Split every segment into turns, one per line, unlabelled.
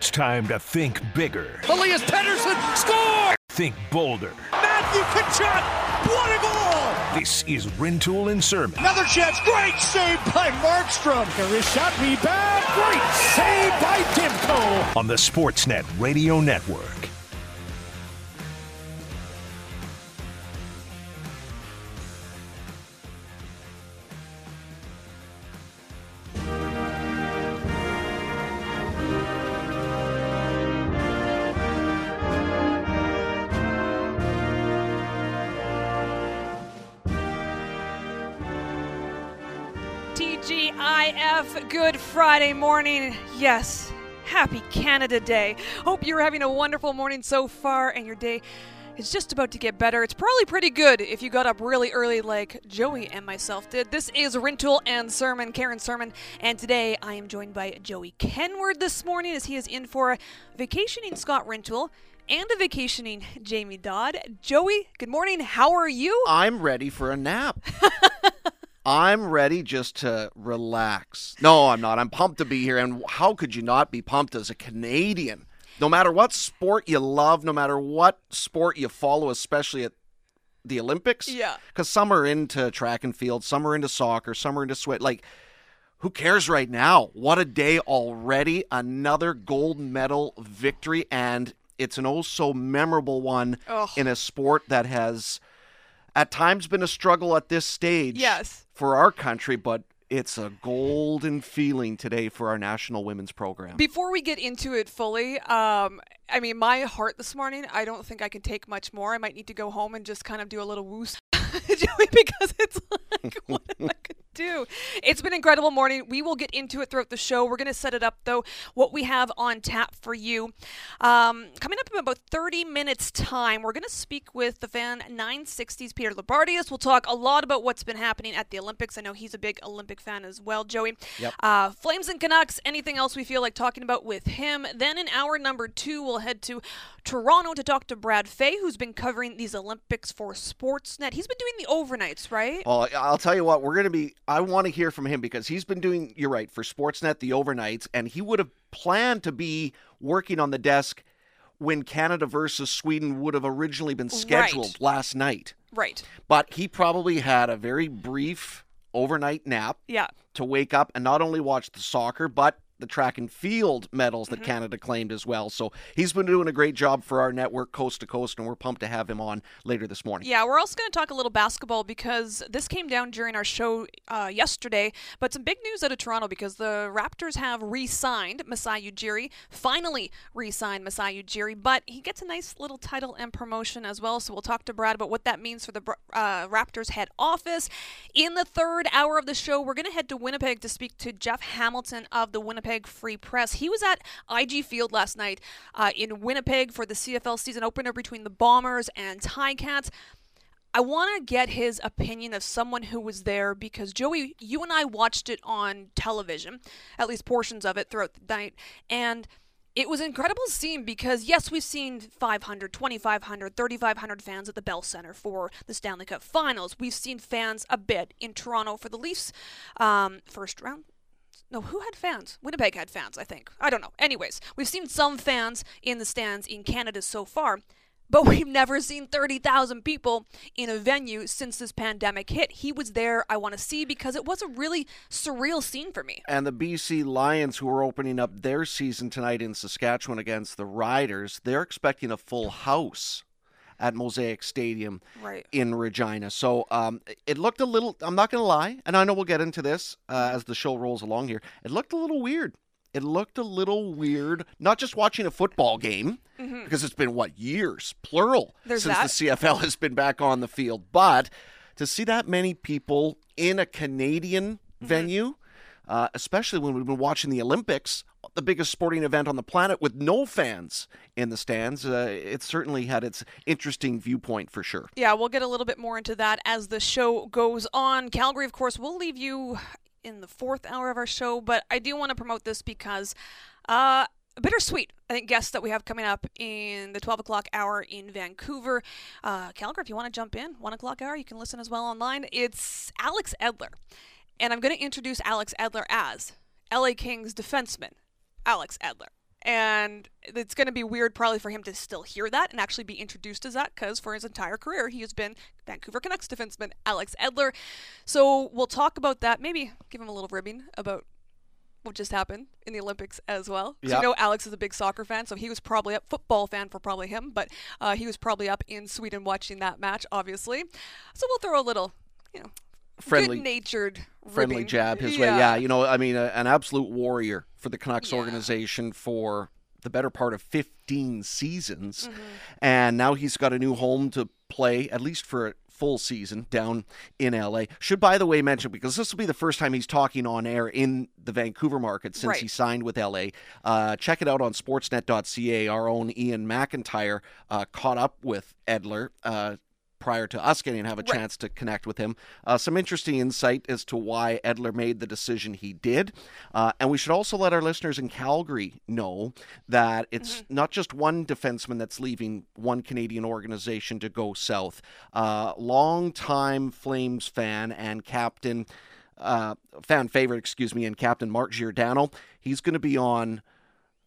It's time to think bigger.
Elias Pettersson score!
Think bolder.
Matthew Tkachuk, what a goal!
This is Rintoul and Surman.
Another chance, great save by Markstrom. A shot rebound, great save by Demko.
On the Sportsnet Radio Network.
Friday morning. Yes, happy Canada Day. Hope you're having a wonderful morning so far and your day is just about to get better. It's probably pretty good if you got up really early like Joey and myself did. This is Rintoul and Surman, Karen Surman, and today I am joined by Joey Kenward this morning as he is in for vacationing Scott Rintoul and a vacationing Jamie Dodd. Joey, good morning. How are you?
I'm ready for a nap. I'm ready just to relax. No, I'm not. I'm pumped to be here. And how could you not be pumped as a Canadian? No matter what sport you love, no matter what sport you follow, especially at the Olympics.
Yeah.
Because some are into track and field, some are into soccer, some are into sweat. Like, who cares right now? What a day already. Another gold medal victory. And it's an oh so memorable one
Ugh.
in a sport that has at times been a struggle at this stage
Yes.
for our country, but it's a golden feeling today for our national women's program.
Before we get into it fully, um, I mean, my heart this morning, I don't think I can take much more. I might need to go home and just kind of do a little. Joey, because it's like, what am I going do? It's been an incredible morning. We will get into it throughout the show. We're going to set it up, though, what we have on tap for you. Um, coming up in about 30 minutes' time, we're going to speak with the fan 960's Peter Loubardias. We'll talk a lot about what's been happening at the Olympics. I know he's a big Olympic fan as well, Joey.
Yep.
Uh, Flames and Canucks, anything else we feel like talking about with him. Then in hour number two, we'll head to Toronto to talk to Brad Fay, who's been covering these Olympics for Sportsnet. He's been doing the overnights, right?
Well, I'll tell you what, we're going to be. I want to hear from him because he's been doing, you're right, for Sportsnet, the overnights, and he would have planned to be working on the desk when Canada versus Sweden would have originally been scheduled
Right.
last night.
Right.
But he probably had a very brief overnight nap
Yeah.
to wake up and not only watch the soccer, but the track and field medals
Mm-hmm.
that Canada claimed as well. So he's been doing a great job for our network coast to coast, and we're pumped to have him on later this morning.
Yeah, we're also going to talk a little basketball because this came down during our show uh, yesterday. But some big news out of Toronto because the Raptors have re-signed Masai Ujiri, finally re-signed Masai Ujiri, but he gets a nice little title and promotion as well. So we'll talk to Brad about what that means for the uh, Raptors head office. In the third hour of the show, we're going to head to Winnipeg to speak to Jeff Hamilton of the Winnipeg Free Press. He was at IG Field last night uh, in Winnipeg for the CFL season opener between the Bombers and Ticats. I want to get his opinion of someone who was there because Joey, you and I watched it on television, at least portions of it throughout the night, and it was an incredible seeing because yes, we've seen 500, 2500, 3500 fans at the Bell Center for the Stanley Cup Finals. We've seen fans a bit in Toronto for the Leafs um, first round. No, who had fans? Winnipeg had fans, I think. I don't know. Anyways, we've seen some fans in the stands in Canada so far, but we've never seen 30,000 people in a venue since this pandemic hit. He was there, I want to see, because it was a really surreal scene for me.
And the BC Lions, who are opening up their season tonight in Saskatchewan against the Riders, they're expecting a full house at Mosaic Stadium
Right.
in Regina. So um, it looked a little, I'm not going to lie, and I know we'll get into this uh, as the show rolls along here. It looked a little weird. It looked a little weird, not just watching a football game, because it's been, what, years, plural,
Mm-hmm. There's
since
that.
the CFL has been back on the field. But to see that many people in a Canadian
Mm-hmm.
venue, uh, especially when we've been watching the Olympics, the biggest sporting event on the planet, with no fans in the stands, uh, it certainly had its interesting viewpoint for sure.
Yeah, we'll get a little bit more into that as the show goes on. Calgary, of course, we'll leave you in the fourth hour of our show, but I do want to promote this because uh, bittersweet, I think, guest that we have coming up in the 12 o'clock hour in Vancouver. Uh, Calgary, if you want to jump in, 1 o'clock hour, you can listen as well online. It's Alex Edler. And I'm going to introduce Alex Edler as LA Kings defenseman Alex Edler. And it's going to be weird probably for him to still hear that and actually be introduced as that because for his entire career he has been Vancouver Canucks defenseman Alex Edler. So we'll talk about that. Maybe give him a little ribbing about what just happened in the Olympics as well.
Yeah.
you know Alex is a big soccer fan, so he was probably up football fan for probably him, but uh, he was probably up in Sweden watching that match, obviously. So we'll throw a little, you know,
Friendly-
good-natured,
friendly
ribbing.
jab his way. Yeah, you know, I mean, a, an absolute warrior for the Canucks
Yeah.
organization for the better part of 15 seasons.
Mm-hmm.
And now he's got a new home to play, at least for a full season, down in LA. Should, by the way, mention, because this will be the first time he's talking on air in the Vancouver market since
Right.
he signed with LA. Uh, check it out on sportsnet.ca. Our own Iain MacIntyre uh, caught up with Edler. Uh, prior to us getting to have a
Right.
chance to connect with him. Uh, some interesting insight as to why Edler made the decision he did. Uh, and we should also let our listeners in Calgary know that it's not just one defenseman that's leaving one Canadian organization to go south. Uh, long-time Flames fan and captain, uh, fan favorite, excuse me, and captain Mark Giordano. He's going to be on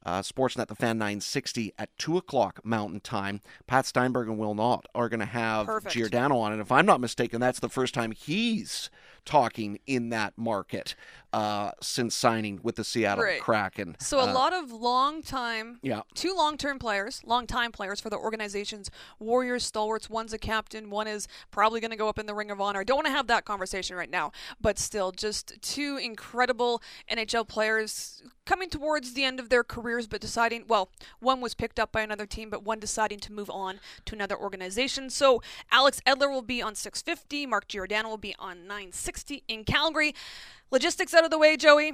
uh, Sportsnet, the Fan 960 at 2 o'clock Mountain Time. Pat Steinberg and Will Knott are going to have
Perfect.
Giordano on. And if I'm not mistaken, that's the first time he's talking in that market uh, since signing with the Seattle
Right.
Kraken.
So a
Uh,
lot of long time,
Yeah.
two long term players, long time players for the organization's Warriors stalwarts. One's a captain, one is probably going to go up in the Ring of Honor. I don't want to have that conversation right now, but still, just two incredible NHL players coming towards the end of their careers, but deciding, well, one was picked up by another team, but one deciding to move on to another organization. So Alex Edler will be on 650, Mark Giordano will be on 960 in Calgary. Logistics out of the way, Joey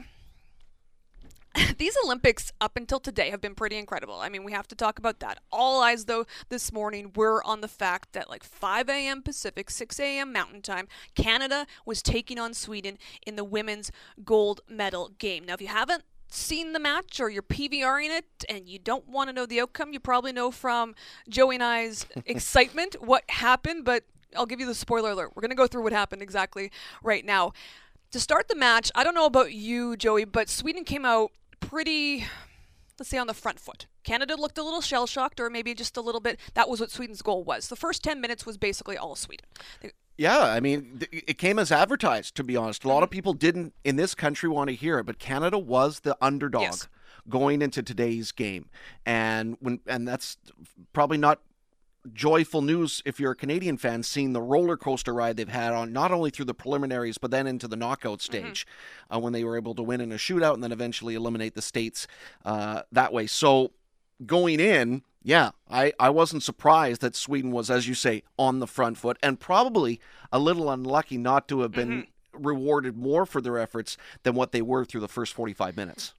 these Olympics up until today have been pretty incredible. I mean, we have to talk about that. All eyes, though, this morning were on the fact that, like 5 a.m. Pacific, 6 a.m. Mountain Time, Canada was taking on Sweden in the women's gold medal game. Now, if you haven't seen the match or you're PVRing it and you don't want to know the outcome, you probably know from Joey and I's excitement what happened, but I'll give you the spoiler alert. We're going to go through what happened exactly right now. To start the match, I don't know about you, Joey, but Sweden came out pretty, let's say, on the front foot. Canada looked a little shell shocked, or maybe just a little bit. That was what Sweden's goal was. The first 10 minutes was basically all Sweden. They-
Yeah, I mean, th- it came as advertised, to be honest. A lot
Mm-hmm.
of people didn't in this country want to hear it, but Canada was the underdog
Yes.
going into today's game. And when and that's probably not joyful news if you're a Canadian fan seeing the roller coaster ride they've had on not only through the preliminaries but then into the knockout stage uh, when they were able to win in a shootout and then eventually eliminate the states uh, that way. So going in, yeah, I, I wasn't surprised that Sweden was, as you say, on the front foot and probably a little unlucky not to have been rewarded more for their efforts than what they were through the first 45 minutes.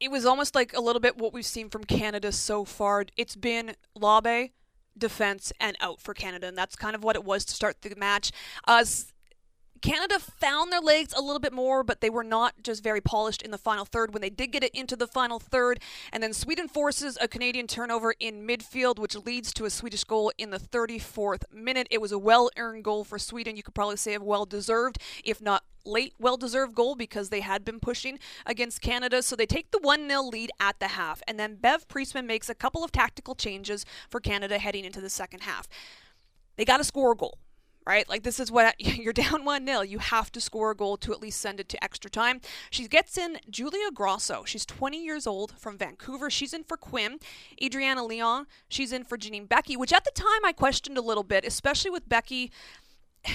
it was almost like a little bit what we've seen from Canada so far. It's been Labbé, defense, and out for Canada, and that's kind of what it was to start the match. Uh, s- Canada found their legs a little bit more, but they were not just very polished in the final third when they did get it into the final third. And then Sweden forces a Canadian turnover in midfield, which leads to a Swedish goal in the 34th minute. It was a well earned goal for Sweden. You could probably say a well deserved, if not late, well deserved goal because they had been pushing against Canada. So they take the 1 0 lead at the half. And then Bev Priestman makes a couple of tactical changes for Canada heading into the second half. They got to score a goal right? Like this is what you're down 1-0. You have to score a goal to at least send it to extra time. She gets in Julia Grosso. She's 20 years old from Vancouver. She's in for Quinn. Adriana Leon, she's in for Janine Beckie, which at the time I questioned a little bit, especially with Becky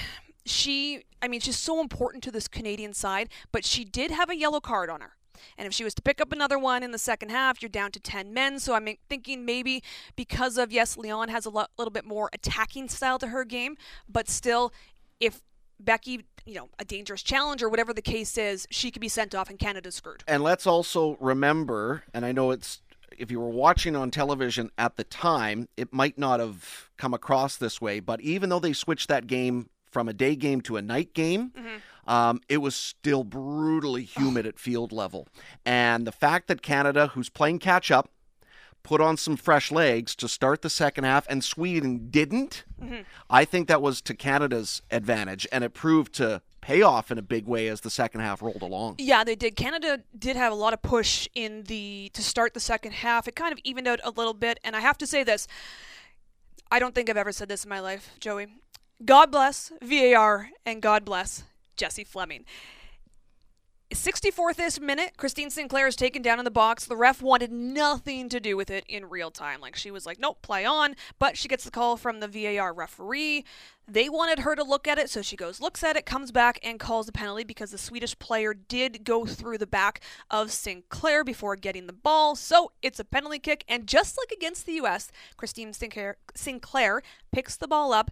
she I mean she's so important to this Canadian side, but she did have a yellow card on her. And if she was to pick up another one in the second half, you're down to 10 men. So I'm thinking maybe because of, yes, Leon has a lo- little bit more attacking style to her game, but still, if Beckie, you know, a dangerous challenge or whatever the case is, she could be sent off and Canada's screwed.
And let's also remember, and I know it's if you were watching on television at the time, it might not have come across this way, but even though they switched that game from a day game to a night game, mm-hmm. Um, it was still brutally humid at field level. And the fact that Canada, who's playing catch up, put on some fresh legs to start the second half, and Sweden didn't. I think that was to Canada's advantage, and it proved to pay off in a big way as the second half rolled along.
Yeah, they did. Canada did have a lot of push in the to start the second half. It kind of evened out a little bit, and I have to say this. I don't think I've ever said this in my life, Joey. God bless VAR and God bless Jessie Fleming. 64th this minute, Christine Sinclair is taken down in the box. The ref wanted nothing to do with it in real time. Like she was like, nope, play on. But she gets the call from the VAR referee. They wanted her to look at it, so she goes, looks at it, comes back, and calls the penalty because the Swedish player did go through the back of Sinclair before getting the ball. So it's a penalty kick. And just like against the U.S., Christine Sinclair, Sinclair picks the ball up.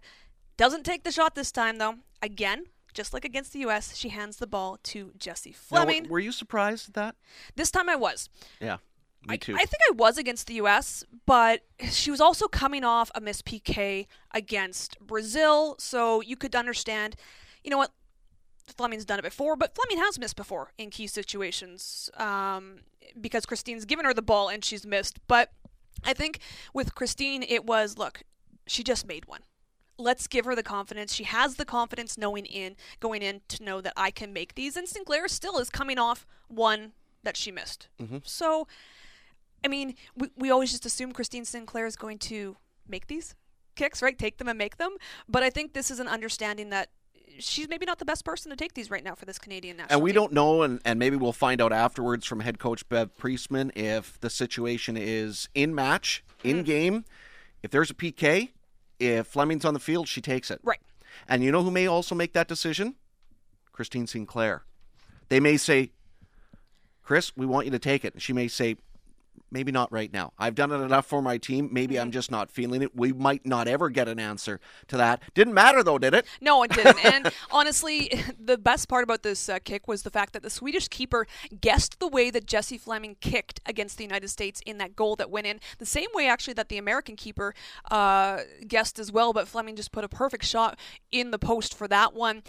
Doesn't take the shot this time, though. Again, just like against the U.S., she hands the ball to Jessie
Now,
Fleming.
w- were you surprised at that?
this time I was.
Yeah, me
I,
too.
I think I was against the U.S., but she was also coming off a miss PK against Brazil, so you could understand. You know what? Fleming's done it before, but Fleming has missed before in key situations um, because Christine's given her the ball and she's missed. But I think with Christine, it was look, she just made one. Let's give her the confidence. She has the confidence knowing in going in to know that I can make these. And Sinclair still is coming off one that she missed. Mm-hmm. So, I mean, we, we always just assume Christine Sinclair is going to make these kicks, right? Take them and make them. But I think this is an understanding that she's maybe not the best person to take these right now for this Canadian national
and we
team.
don't know, and, and maybe we'll find out afterwards from head coach Bev Priestman if the situation is in match, in mm. game. If there's a PK, if Fleming's on the field, she takes it.
Right.
And you know who may also make that decision? Christine Sinclair. They may say, Chris, we want you to take it. And she may say, maybe not right now. I've done it enough for my team. Maybe
Mm-hmm.
I'm just not feeling it. We might not ever get an answer to that. Didn't matter though, did it?
No, it didn't. and honestly, the best part about this uh, kick was the fact that the Swedish keeper guessed the way that Jessie Fleming kicked against the United States in that goal that went in. The same way, actually, that the American keeper uh, guessed as well, but Fleming just put a perfect shot in the post for that one.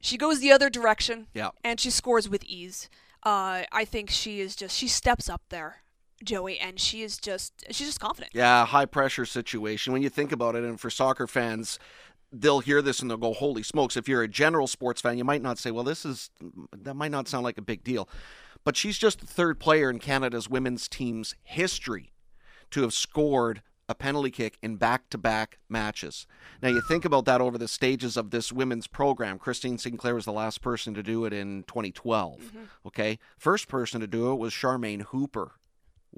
She goes the other direction,
Yeah.
and she scores with ease. Uh, I think she is just she steps up there, Joey, and she is just she's just confident.
Yeah, high pressure situation. When you think about it, and for soccer fans, they'll hear this and they'll go, "Holy smokes!" If you're a general sports fan, you might not say, "Well, this is that might not sound like a big deal," but she's just the third player in Canada's women's team's history to have scored a penalty kick in back-to-back matches. Now you think about that over the stages of this women's program. Christine Sinclair was the last person to do it in 2012. Mm-hmm. Okay, first person to do it was Charmaine Hooper.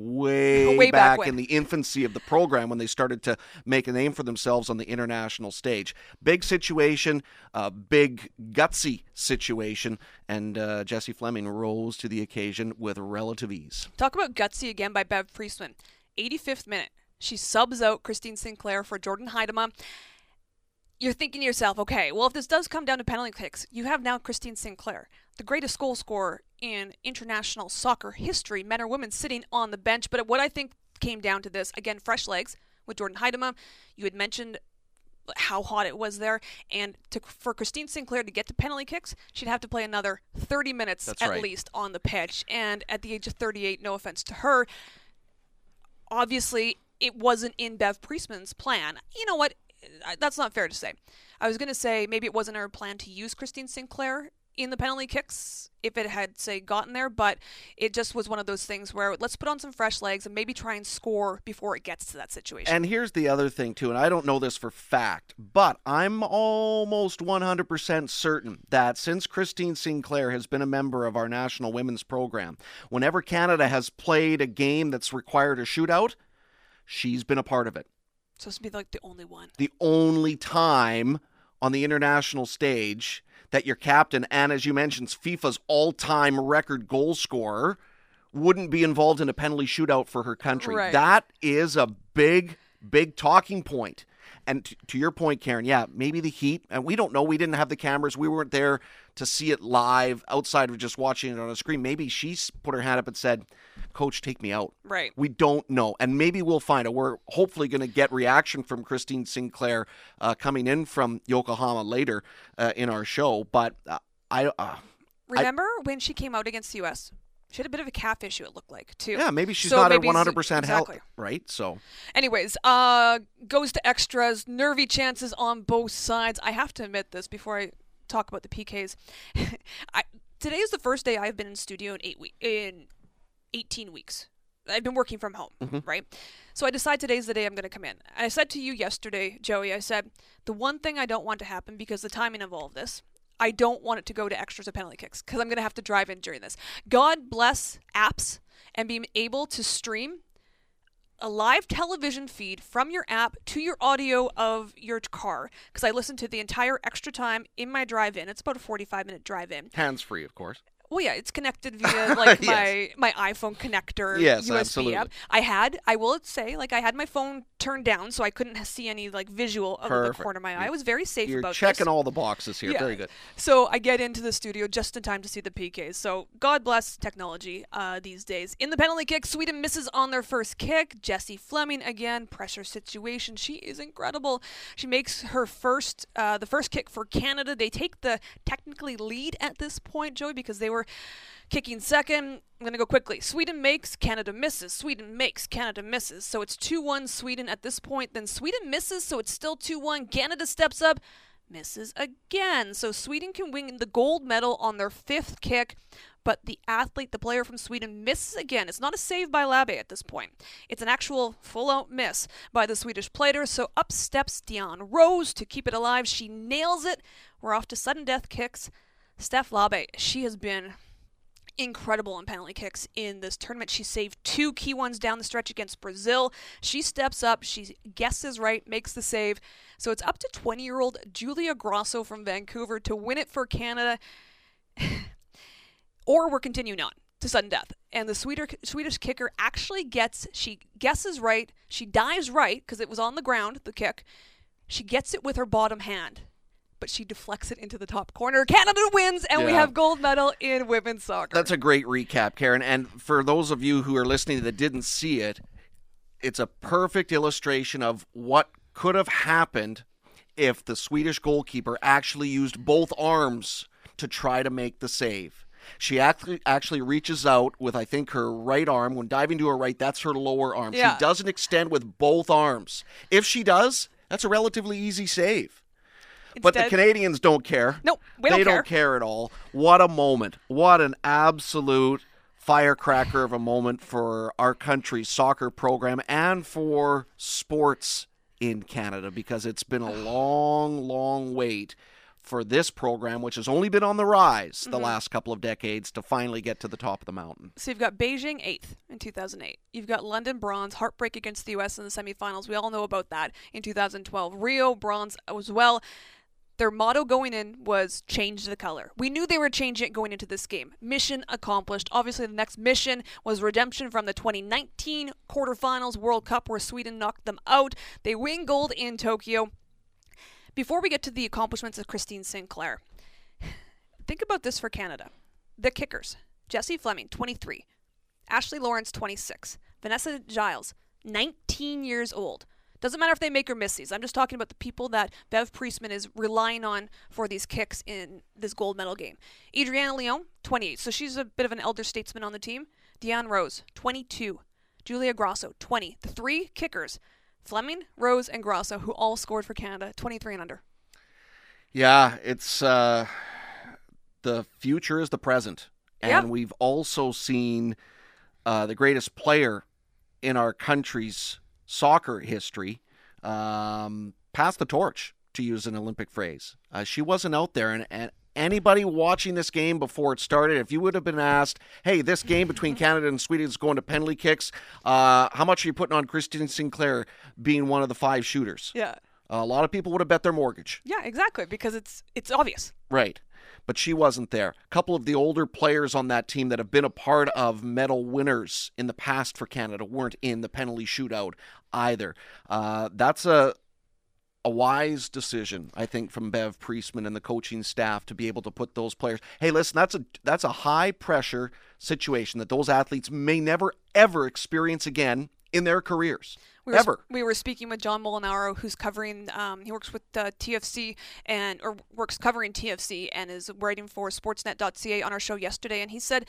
Way,
Way back
back, in the infancy of the program when they started to make a name for themselves on the international stage. Big situation, uh, big gutsy situation, and uh, Jessie Fleming rose to the occasion with relative ease.
Talk about gutsy again by Bev Priestman. 85th minute. She subs out Christine Sinclair for Jordyn Huitema. You're thinking to yourself, okay, well, if this does come down to penalty kicks, you have now Christine Sinclair, the greatest goal scorer in international soccer history, men or women, sitting on the bench. But what I think came down to this, again, fresh legs with Jordyn Huitema. You had mentioned how hot it was there, and to, for Christine Sinclair to get to penalty kicks, she'd have to play another 30 minutes
That's
at
right.
least on the pitch. And at the age of 38, no offense to her, obviously it wasn't in Bev Priestman's plan. You know what? That's not fair to say. I was going to say maybe it wasn't her plan to use Christine Sinclair in the penalty kicks if it had say gotten there, but it just was one of those things where let's put on some fresh legs and maybe try and score before it gets to that situation.
And here's the other thing, too, and I don't know this for fact, but I'm almost 100% certain that since Christine Sinclair has been a member of our national women's program, whenever Canada has played a game that's required a shootout, she's been a part of it.
so to be like the only one.
The only time on the international stage that your captain, and as you mentioned, FIFA's all time record goal scorer, wouldn't be involved in a penalty shootout for her country.
Right.
That is a big, big talking point. And t- to your point, Karen, yeah, maybe the heat, and we don't know. We didn't have the cameras. We weren't there to see it live outside of just watching it on a screen. Maybe she put her hand up and said, Coach, take me out.
Right.
We don't know. And maybe we'll find out. We're hopefully going to get reaction from Christine Sinclair uh, coming in from Yokohama later uh, in our show. But uh, I, uh,
Remember when she came out against the U.S.? She had a bit of a calf issue, it looked like, too.
yeah, maybe she's
So
not at
maybe-
100%
exactly.
health, right? So,
Anyways, uh, goes to extras, nervy chances on both sides. I have to admit this before I talk about the PKs. I, today is the first day I've been in studio in eight week in 18 weeks. I've been working from home, mm-hmm. right? So I decide today's the day I'm going to come in. And I said to you yesterday, Joey, I said, the one thing I don't want to happen because the timing of all of this, I don't want it to go to extras or penalty kicks because I'm going to have to drive in during this. God bless apps and being able to stream a live television feed from your app to your audio of your car because I listen to the entire extra time in my drive in. It's about a 45 minute drive in.
Hands free, of course.
Well, yeah, it's connected via like
Yes.
my my iPhone connector
Yes,
USB
absolutely.
app. I had, I will say, like I had my phone turned down so I couldn't see any like visual of the corner of my eye. I was very safe
You're
about
checking
this.
all the boxes here.
Yeah.
Very good.
So I get into the studio just in time to see the PKs. So God bless technology uh, these days. In the penalty kick, Sweden misses on their first kick. Jessie Fleming again, pressure situation. She is incredible. She makes her first, uh, the first kick for Canada. They take the technically lead at this point, Joey, because they were kicking second. I'm going to go quickly. Sweden makes, Canada misses. Sweden makes, Canada misses. So it's 2 1 Sweden at this point. Then Sweden misses, so it's still 2 1. Canada steps up, misses again. So Sweden can win the gold medal on their fifth kick, but the athlete, the player from Sweden, misses again. It's not a save by Labbé at this point. It's an actual full out miss by the Swedish player. So up steps Deanne Rose to keep it alive. She nails it. We're off to sudden death kicks. Steph Labbé, she has been incredible on penalty kicks in this tournament. She saved two key ones down the stretch against Brazil. She steps up, she guesses right, makes the save. So it's up to 20 year old Julia Grosso from Vancouver to win it for Canada. or we're continuing on to sudden death. And the Swedish, Swedish kicker actually gets, she guesses right, she dives right because it was on the ground, the kick. She gets it with her bottom hand. But she deflects it into the top corner. Canada wins, and we have gold medal in women's soccer.
That's a great recap, Karen. And for those of you who are listening that didn't see it, it's a perfect illustration of what could have happened if the Swedish goalkeeper actually used both arms to try to make the save. She actually actually reaches out with I think her right arm when diving to her right. That's her lower arm.
Yeah.
She doesn't extend with both arms. If she does, that's a relatively easy save. But the Canadians don't care.
No, we
they
don't
don't care at all. What a moment. What an absolute firecracker of a moment for our country's soccer program and for sports in Canada because it's been a long, long wait for this program, which has only been on the rise
Mm-hmm.
the last couple of decades, to finally get to the top of the mountain.
So you've got Beijing eighth in 2008. You've got London bronze, heartbreak against the U.S. in the semifinals. We all know about that in 2012. Rio bronze as well. Their motto going in was change the color. We knew they were changing it going into this game. Mission accomplished. Obviously, the next mission was redemption from the 2019 quarterfinals World Cup where Sweden knocked them out. They win gold in Tokyo. Before we get to the accomplishments of Christine Sinclair, think about this for Canada. The kickers Jessie Fleming, 23. Ashley Lawrence, 26. Vanessa Gilles, 19 years old. Doesn't matter if they make or miss these. I'm just talking about the people that Bev Priestman is relying on for these kicks in this gold medal game. Adriana Leon, 28. So she's a bit of an elder statesman on the team. Deanne Rose, 22. Julia Grosso, 20. The three kickers, Fleming, Rose, and Grosso, who all scored for Canada, 23 and under.
Yeah, it's uh, the future is the present, and we've also seen uh, the greatest player in our country's soccer history um, pass the torch, to use an Olympic phrase. Uh, she wasn't out there, and, and anybody watching this game before it started, if you would have been asked, "Hey, this game between Canada and Sweden is going to penalty kicks. Uh, how much are you putting on Christine Sinclair being one of the five shooters?"
Yeah.
a lot of people would have bet their mortgage.
Yeah, exactly, because it's it's obvious.
Right. But she wasn't there. A couple of the older players on that team that have been a part of medal winners in the past for Canada weren't in the penalty shootout either. Uh, that's a a wise decision, I think, from Bev Priestman and the coaching staff to be able to put those players. Hey, listen, that's a that's a high pressure situation that those athletes may never ever experience again in their careers.
We were,
ever.
we were speaking with John Molinaro, who's covering. Um, he works with uh, TFC and or works covering TFC and is writing for Sportsnet.ca on our show yesterday, and he said.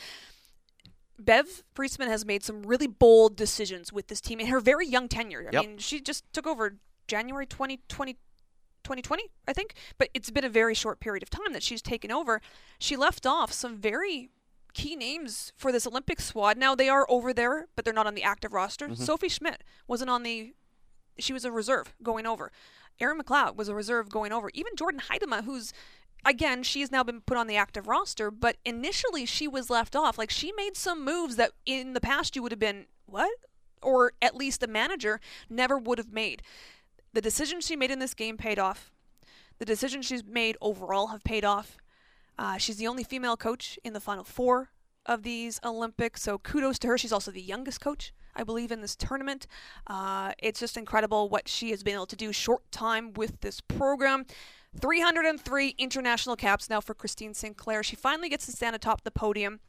Bev Priestman has made some really bold decisions with this team in her very young tenure. I
Yep.
mean, she just took over January 2020, 2020, I think. But it's been a very short period of time that she's taken over. She left off some very key names for this Olympic squad. Now they are over there, but they're not on the active roster. Mm-hmm. Sophie Schmidt wasn't on the she was a reserve going over. Erin McLeod was a reserve going over. Even Jordyn Huitema, who's again, she has now been put on the active roster, but initially she was left off. Like she made some moves that in the past you would have been what? Or at least the manager never would have made. The decisions she made in this game paid off. The decisions she's made overall have paid off. Uh, she's the only female coach in the final four of these Olympics, so kudos to her. She's also the youngest coach, I believe, in this tournament. Uh, it's just incredible what she has been able to do short time with this program. 303 international caps now for Christine Sinclair. She finally gets to stand atop the podium.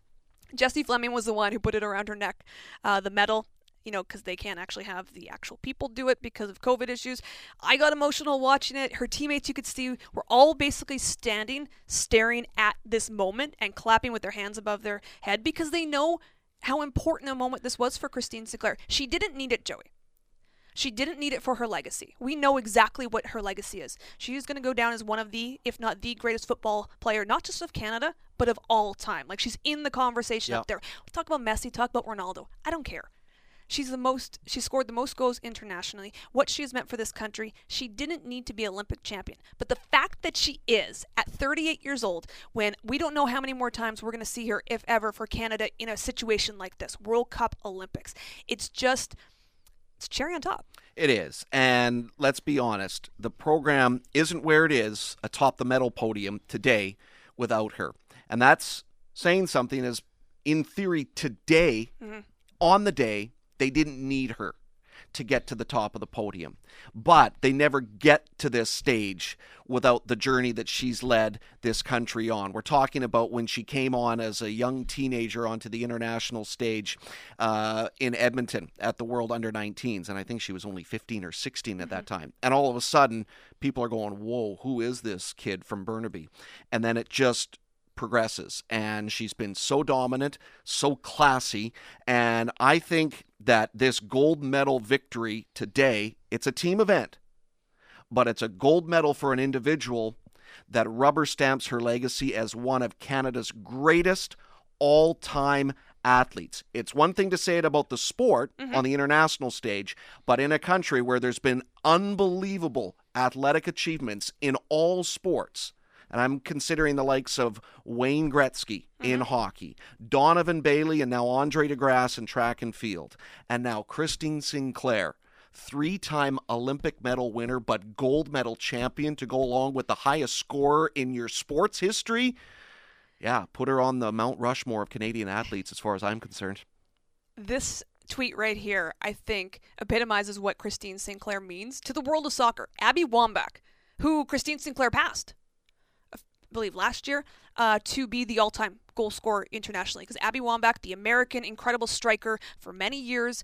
Jessie Fleming was the one who put it around her neck, uh, the medal, you know, because they can't actually have the actual people do it because of COVID issues. I got emotional watching it. Her teammates, you could see, were all basically standing, staring at this moment and clapping with their hands above their head because they know how important a moment this was for Christine Sinclair. She didn't need it, Joey. She didn't need it for her legacy. We know exactly what her legacy is. She is going to go down as one of the, if not the greatest football player, not just of Canada, but of all time. Like she's in the conversation
Yeah.
up there. Talk about Messi, talk about Ronaldo. I don't care. She's the most, she scored the most goals internationally. What she has meant for this country, she didn't need to be Olympic champion. But the fact that she is at 38 years old, when we don't know how many more times we're going to see her, if ever, for Canada in a situation like this World Cup Olympics, it's just, it's cherry on top.
It is. And let's be honest, the program isn't where it is atop the medal podium today without her. And that's saying something as in theory today mm-hmm. on the day they didn't need her to get to the top of the podium. But they never get to this stage without the journey that she's led this country on. We're talking about when she came on as a young teenager onto the international stage uh, in Edmonton at the World Under 19s. And I think she was only 15 or 16 at that time. And all of a sudden, people are going, Whoa, who is this kid from Burnaby? And then it just progresses and she's been so dominant, so classy, and I think that this gold medal victory today, it's a team event, but it's a gold medal for an individual that rubber stamps her legacy as one of Canada's greatest all-time athletes. It's one thing to say it about the sport mm-hmm. on the international stage, but in a country where there's been unbelievable athletic achievements in all sports, and I'm considering the likes of Wayne Gretzky in mm-hmm. hockey, Donovan Bailey, and now Andre DeGrasse in track and field, and now Christine Sinclair, three time Olympic medal winner, but gold medal champion to go along with the highest scorer in your sports history. Yeah, put her on the Mount Rushmore of Canadian athletes as far as I'm concerned.
this tweet right here, I think, epitomizes what Christine Sinclair means to the world of soccer. Abby Wambach, who Christine Sinclair passed, believe last year, uh, to be the all-time goal scorer internationally. Because Abby Wambach, the American incredible striker for many years,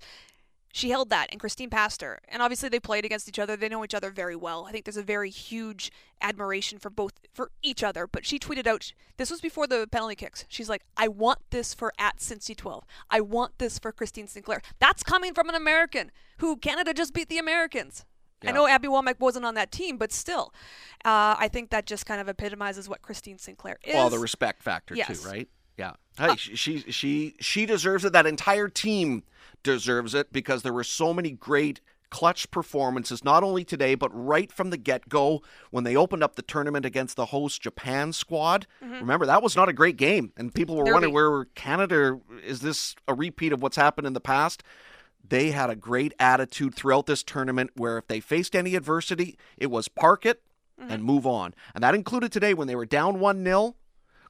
she held that, and Christine her. And obviously, they played against each other. They know each other very well. I think there's a very huge admiration for both for each other. But she tweeted out, this was before the penalty kicks. She's like, "I want this for at Cincy 12. I want this for Christine Sinclair." That's coming from an American who Canada just beat the Americans. I know Abby Wambach wasn't on that team, but still, uh, I think that just kind of epitomizes what Christine Sinclair is.
Well, the respect factor
Yes.
too, right? Yeah. Hey, she, she she she deserves it. That entire team deserves it because there were so many great clutch performances, not only today but right from the get go when they opened up the tournament against the host Japan squad. Remember that was not a great game, and people were
Derby.
wondering where Canada is. This a repeat of what's happened in the past? They had a great attitude throughout this tournament where if they faced any adversity, it was park it and mm-hmm. move on. And that included today when they were down 1 0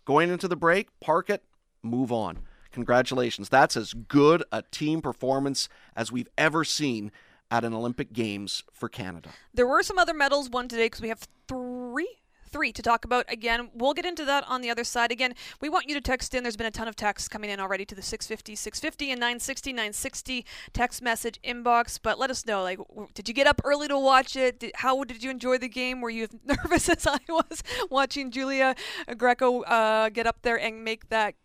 going into the break, park it, move on. Congratulations. That's as good a team performance as we've ever seen at an Olympic Games for Canada.
There were some other medals won today because we have three. Three to talk about again. We'll get into that on the other side. Again, we want you to text in. There's been a ton of texts coming in already to the 650, 650, and 960, 960 text message inbox. But let us know, like, did you get up early to watch it? Did, how did you enjoy the game? Were you as nervous as I was watching Julia Grosso uh, get up there and make that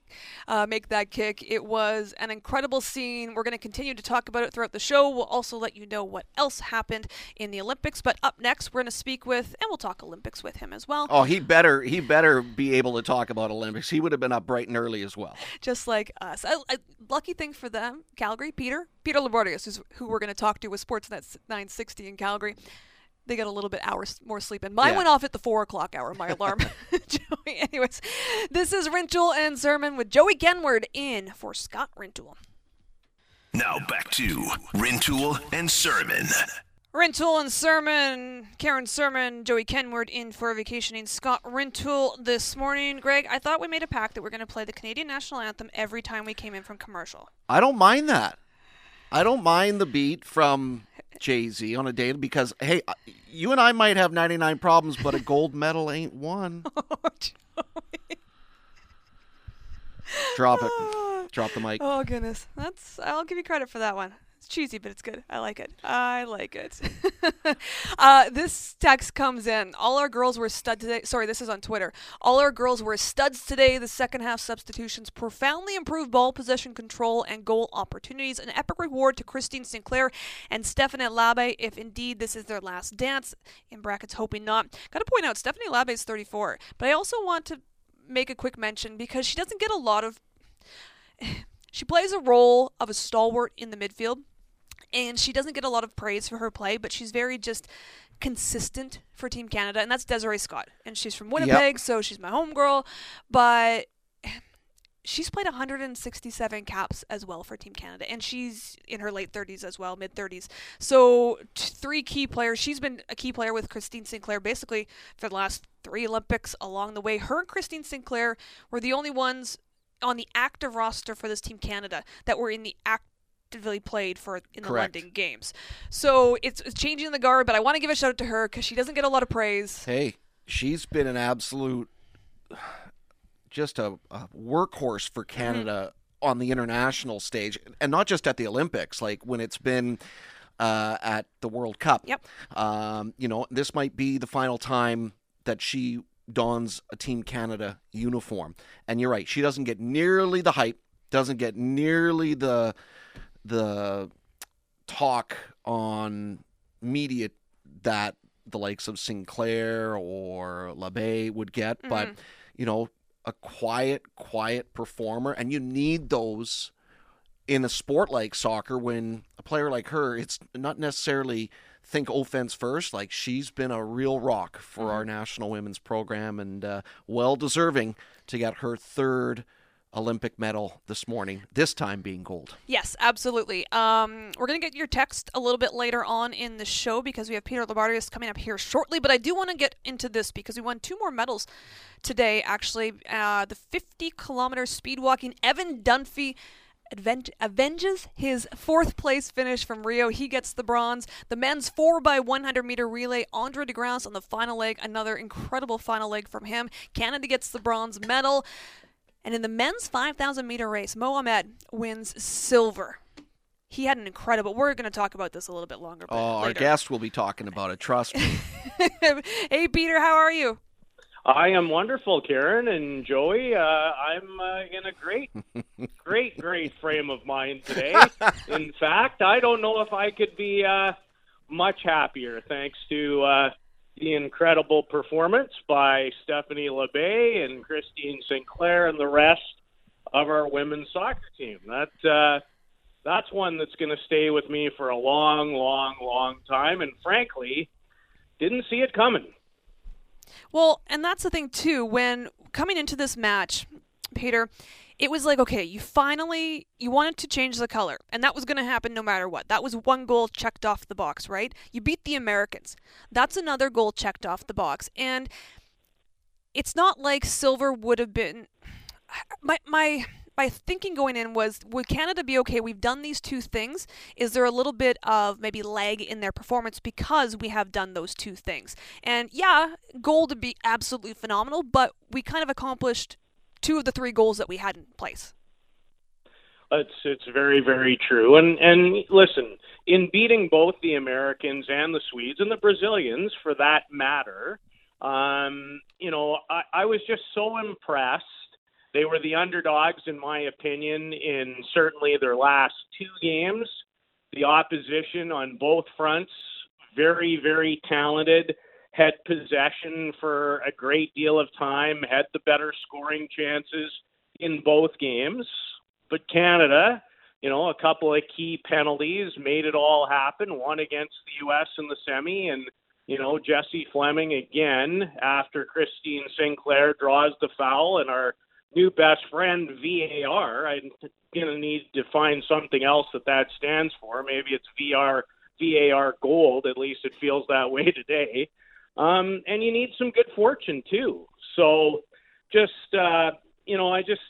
uh, make that kick. It was an incredible scene. We're going to continue to talk about it throughout the show. We'll also let you know what else happened in the Olympics. But up next, we're going to speak with, and we'll talk Olympics with him as well.
Oh, he better he better be able to talk about Olympics. He would have been up bright and early as well.
Just like us. I, I, lucky thing for them, Calgary, Peter, Peter Loubardias, is who we're going to talk to with Sportsnet 960 in Calgary they got a little bit hours more sleep And Mine
Yeah.
went off at the four o'clock hour, my alarm. Joey, anyways, this is Rintoul and Surman with Joey Kenward in for Scott Rintoul.
Now back to Rintoul and Surman.
Rintoul and Surman, Karen Surman, Joey Kenward in for vacationing Scott Rintoul this morning. Greg, I thought we made a pact that we're going to play the Canadian national anthem every time we came in from commercial.
I don't mind that. I don't mind the beat from Jay Z on a date because hey, uh, you and I might have 99 problems, but a gold medal ain't one. Drop it. Drop the mic.
Oh goodness, that's I'll give you credit for that one. It's cheesy, but it's good. I like it. I like it. uh, this text comes in. All our girls were studs today. Sorry, this is on Twitter. All our girls were studs today. The second half substitutions profoundly improved ball possession control and goal opportunities. An epic reward to Christine Sinclair and Stephanie Labbé if indeed this is their last dance. In brackets, hoping not. Got to point out, Stephanie Labbé is 34, but I also want to make a quick mention because she doesn't get a lot of she plays a role of a stalwart in the midfield, and she doesn't get a lot of praise for her play, but she's very just consistent for Team Canada, and that's Desiree Scott. And she's from Winnipeg, so she's my homegirl, but she's played 167 caps as well for Team Canada, and she's in her late 30s as well, mid 30s. So t- three key players. She's been a key player with Christine Sinclair basically for the last three Olympics along the way. Her and Christine Sinclair were the only ones on the active roster for this Team Canada that were in the actively played for in the
Correct.
London Games. So it's, it's changing the guard, but I want to give a shout out to her because she doesn't get a lot of praise.
Hey, she's been an absolute, just a, a workhorse for Canada on the international stage, and not just at the Olympics. Like when it's been uh, at the World Cup.
Yep.
Um, you know, this might be the final time that she dons a Team Canada uniform. And you're right, she doesn't get nearly the hype, doesn't get nearly the the talk on media that the likes of Sinclair or Labbé would get, but you know, a quiet, quiet performer, and you need those in a sport like soccer when a player like her, it's not necessarily think offense first. Like she's been a real rock for our national women's program and uh, well deserving to get her third Olympic medal this morning, this time being gold.
Yes, absolutely. Um, we're going to get your text a little bit later on in the show because we have Peter Loubardias coming up here shortly. But I do want to get into this because we won two more medals today, actually. Uh, the 50 kilometer speed walking, Evan Dunfee. Aven- avenges his fourth place finish from Rio. He gets the bronze. The men's 4x100 meter relay, Andre de Grasse on the final leg. Another incredible final leg from him. Canada gets the bronze medal. And in the men's 5,000 meter race, Moh Ahmed wins silver. He had an incredible. We're going to talk about this a little bit longer.
Oh, our guest will be talking about it. Trust me.
hey, Peter, how are you?
I am wonderful, Karen and Joey. Uh, I'm uh, in a great, great, great frame of mind today. in fact, I don't know if I could be uh, much happier thanks to uh, the incredible performance by Stephanie Labbé and Christine Sinclair and the rest of our women's soccer team. That uh, that's one that's going to stay with me for a long, long, long time. And frankly, didn't see it coming.
Well, and that's the thing too. When coming into this match, Peter, it was like okay, you finally you wanted to change the color, and that was going to happen no matter what. That was one goal checked off the box, right? You beat the Americans. That's another goal checked off the box, and it's not like silver would have been. My my my thinking going in was would Canada be okay? We've done these two things. Is there a little bit of maybe lag in their performance because we have done those two things? And yeah, gold would be absolutely phenomenal, but we kind of accomplished two of the three goals that we had in place.
It's it's very very true. And and listen, in beating both the Americans and the Swedes and the Brazilians, for that matter, um, you know, I, I was just so impressed They were the underdogs, in my opinion, in certainly their last two games. The opposition on both fronts, very, very talented, had possession for a great deal of time, had the better scoring chances in both games. But Canada, you know, a couple of key penalties made it all happen. One against the U.S. in the semi, and you know, Jessie Fleming again after Christine Sinclair draws the foul, and our new best friend VAR. I'm gonna need to find something else that that stands for. Maybe it's VR VAR Gold. At least it feels that way today. Um, and you need some good fortune too. So, just uh, you know, I just,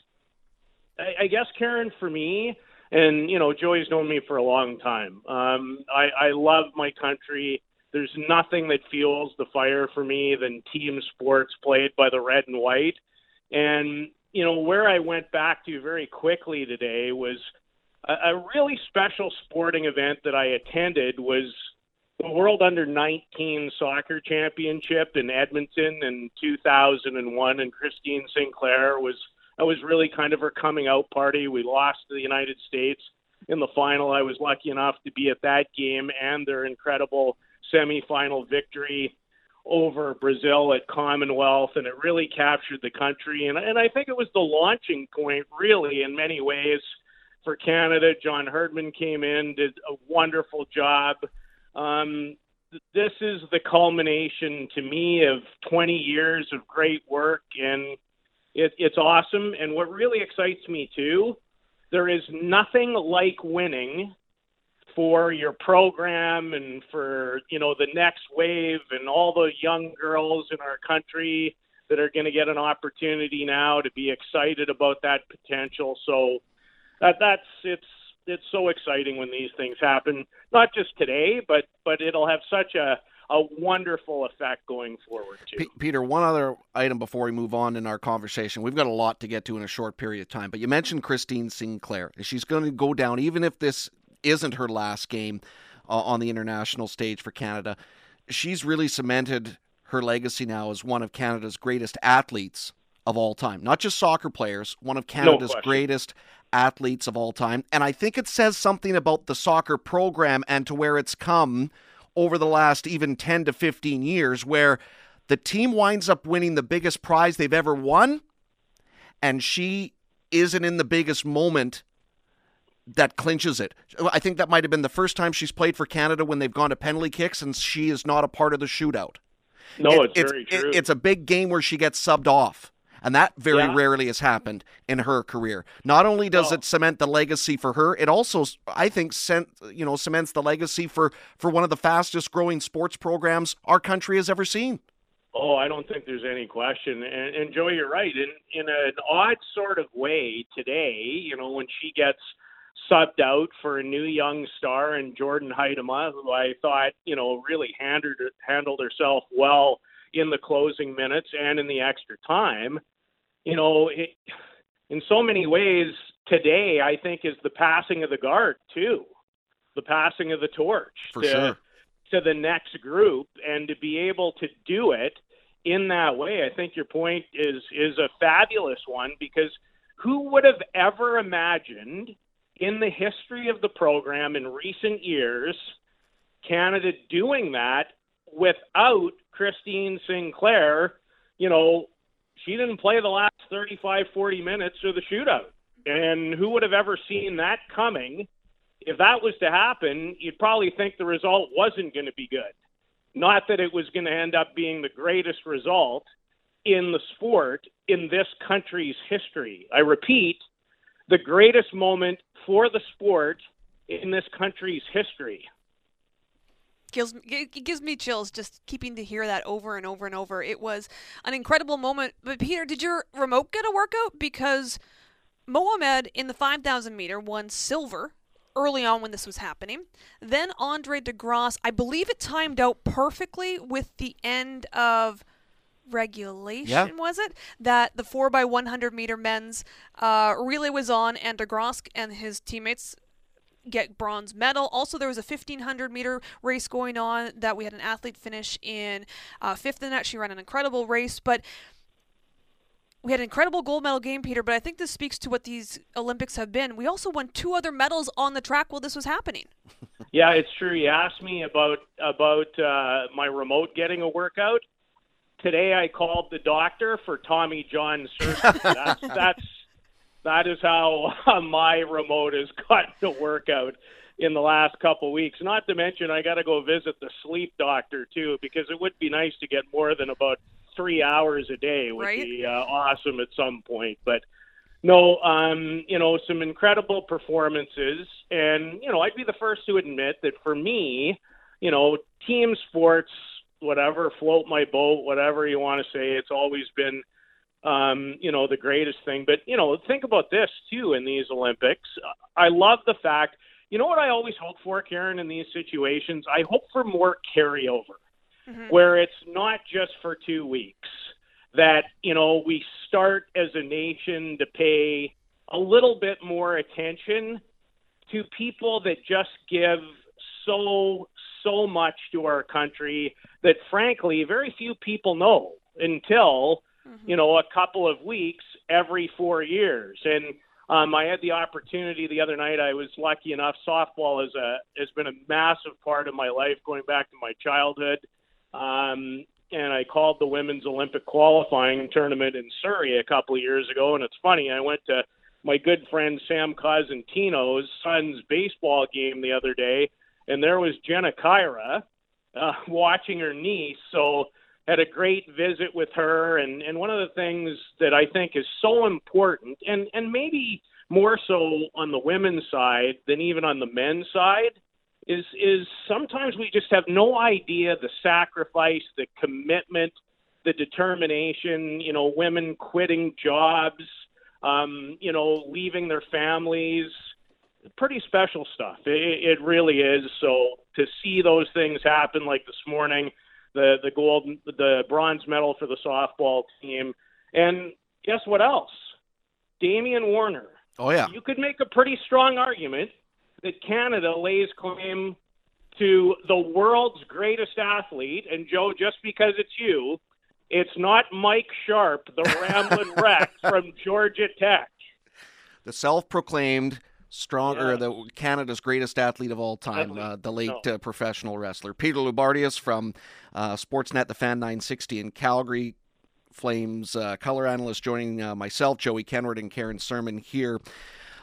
I, I guess Karen, for me, and you know, Joey's known me for a long time. Um, I, I love my country. There's nothing that fuels the fire for me than team sports played by the red and white. And you know, where I went back to very quickly today was a, a really special sporting event that I attended was the World Under 19 Soccer Championship in Edmonton in 2001, and Christine Sinclair was that was really kind of her coming out party. We lost to the United States in the final. I was lucky enough to be at that game and their incredible semifinal victory over Brazil at Commonwealth, and it really captured the country. And, and I think it was the launching point, really, in many ways, for Canada. John Herdman came in, did a wonderful job. Um, this is the culmination to me of 20 years of great work, and it, it's awesome. And what really excites me too, there is nothing like winning for your program and for you know the next wave and all the young girls in our country that are going to get an opportunity now to be excited about that potential. So that that's it's it's so exciting when these things happen. Not just today, but but it'll have such a a wonderful effect going forward too.
P- Peter, one other item before we move on in our conversation. We've got a lot to get to in a short period of time, but you mentioned Christine Sinclair. She's going to go down, even if this isn't her last game uh, on the international stage for Canada. She's really cemented her legacy now as one of Canada's greatest athletes of all time. Not just soccer players, one of Canada's
no
greatest athletes of all time. And I think it says something about the soccer program and to where it's come over the last even 10 to 15 years, where the team winds up winning the biggest prize they've ever won, and she isn't in the biggest moment that clinches it. I think that might have been the first time she's played for Canada when they've gone to penalty kicks, and she is not a part of the shootout.
No,
It-
it's, very true.
it- it's a big game where she gets subbed off. And that very
Yeah.
rarely has happened in her career. Not only does
No.
it cement the legacy for her, it also, I think, cent, you know, cements the legacy for for one of the fastest growing sports programs our country has ever seen.
Oh, I don't think there's any question. And, and Joey, you're right. In in an odd sort of way today, you know, when she gets subbed out for a new young star and Jordyn Huitema, who I thought, you know, really handled handled herself well in the closing minutes and in the extra time. You know, it, in so many ways today, I think is the passing of the guard too, the passing of the torch
For
to,
sure.
to the next group, and to be able to do it in that way, I think your point is is a fabulous one because who would have ever imagined in the history of the program in recent years Canada doing that without Christine Sinclair, you know, she didn't play the last 35 40 minutes of the shootout. And who would have ever seen that coming? If that was to happen, you'd probably think the result wasn't going to be good. Not that it was going to end up being the greatest result in the sport in this country's history. I repeat, the greatest moment for the sport in this country's history.
Gives, it gives me chills just keeping to hear that over and over and over. It was an incredible moment. But Peter, did your remote get a workout? Because Moh Ahmed in the 5,000 meter won silver early on when this was happening. Then Andre DeGrasse, I believe it timed out perfectly with the end of regulation,
Yeah.
was it? That the 4 by 100 meter men's uh, relay was on, and DeGrasse and his teammates get bronze medal. Also, there was a 1500 meter race going on that we had an athlete finish in uh, fifth in that. She ran an incredible race, but we had an incredible gold medal game, Peter, but I think this speaks to what these Olympics have been. We also won two other medals on the track while this was happening.
Yeah, it's true. You asked me about about uh, my remote getting a workout. Today, I called the doctor for Tommy John surgery. that's that's that is how uh, my remote has gotten work out in the last couple of weeks. Not to mention, I got to go visit the sleep doctor too, because it would be nice to get more than about three hours a day. Would
Right.
be uh, awesome at some point, but. No, um, you know, some incredible performances. And, you know, I'd be the first to admit that for me, you know, team sports, whatever, float my boat, whatever you want to say, it's always been, um, you know, the greatest thing. But, you know, think about this too in these Olympics. I love the fact, you know what I always hope for, Karen, in these situations? I hope for more carryover where it's not just for two weeks that you know we start as a nation to pay a little bit more attention to people that just give so so much to our country that frankly very few people know until you know a couple of weeks every 4 years and um, I had the opportunity the other night. I was lucky enough. Softball is a has been a massive part of my life, going back to my childhood. Um, and I called the women's Olympic qualifying tournament in Surrey a couple of years ago. And it's funny, I went to my good friend Sam Cosentino's son's baseball game the other day, and there was Jenna Caira uh, watching her niece. So had a great visit with her. And, and one of the things that I think is so important, and, and maybe more so on the women's side than even on the men's side, is is sometimes we just have no idea the sacrifice, the commitment, the determination. You know, women quitting jobs, um, you know, leaving their families. Pretty special stuff. It, it really is. So to see those things happen, like this morning, the the gold, the bronze medal for the softball team, and guess what else? Damian Warner.
Oh yeah.
You could make a pretty strong argument that Canada lays claim to the world's greatest athlete. And Joe, just because it's you, it's not Mike Sharpe, the rambling Wreck from Georgia Tech.
The self-proclaimed strong or the Canada's greatest athlete of all time, uh, the late
No.
uh, professional wrestler Peter Loubardias from uh, Sportsnet, the Fan 960 in Calgary. Flames uh, color analyst joining uh, myself, Joey Kenward, and Karen Surman here.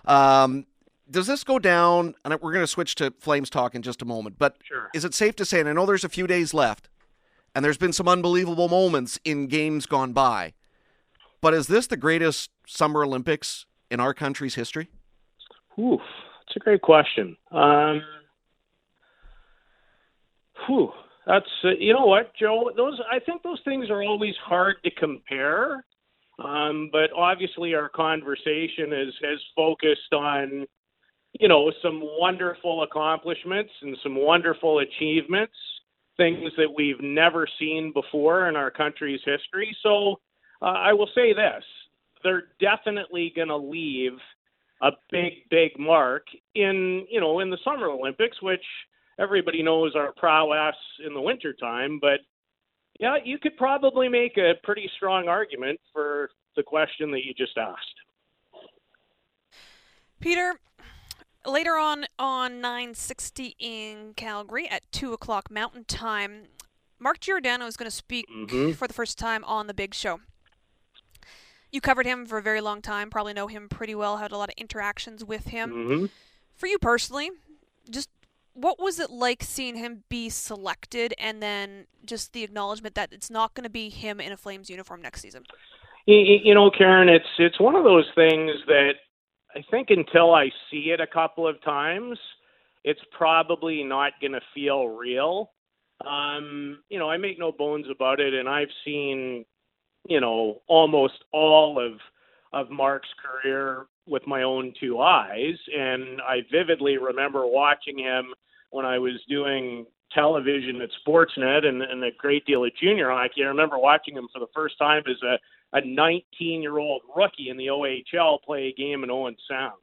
Um, does this go down? And we're going to switch to Flames talk in just a moment. But
Sure.
is it safe to say? And I know there's a few days left, and there's been some unbelievable moments in games gone by. But is this the greatest Summer Olympics in our country's history?
Oof, that's a great question. Um, whew, that's uh, you know what, Joe. Those I think those things are always hard to compare. Um, but obviously, our conversation is has focused on you know some wonderful accomplishments and some wonderful achievements, things that we've never seen before in our country's history. So uh, I will say this: they're definitely going to leave a big, big mark in you know in the Summer Olympics, which everybody knows our prowess in the wintertime. But yeah, you could probably make a pretty strong argument for the question that you just asked.
Peter, later on on 960 in Calgary at 2 o'clock Mountain Time, Mark Giordano is going to speak
Mhm.
for the first time on The Big Show. You covered him for a very long time, probably know him pretty well, had a lot of interactions with him.
hmm
For you personally, just what was it like seeing him be selected and then just the acknowledgement that it's not going to be him in a Flames uniform next season?
You, you know, Karen, it's it's one of those things that I think until I see it a couple of times, it's probably not going to feel real. Um, you know, I make no bones about it, and I've seen, you know, almost all of of Mark's career with my own two eyes, and I vividly remember watching him when I was doing television at Sportsnet and, and a great deal of junior hockey. I remember watching him for the first time as a a 19 year old rookie in the OHL play a game in Owen Sound.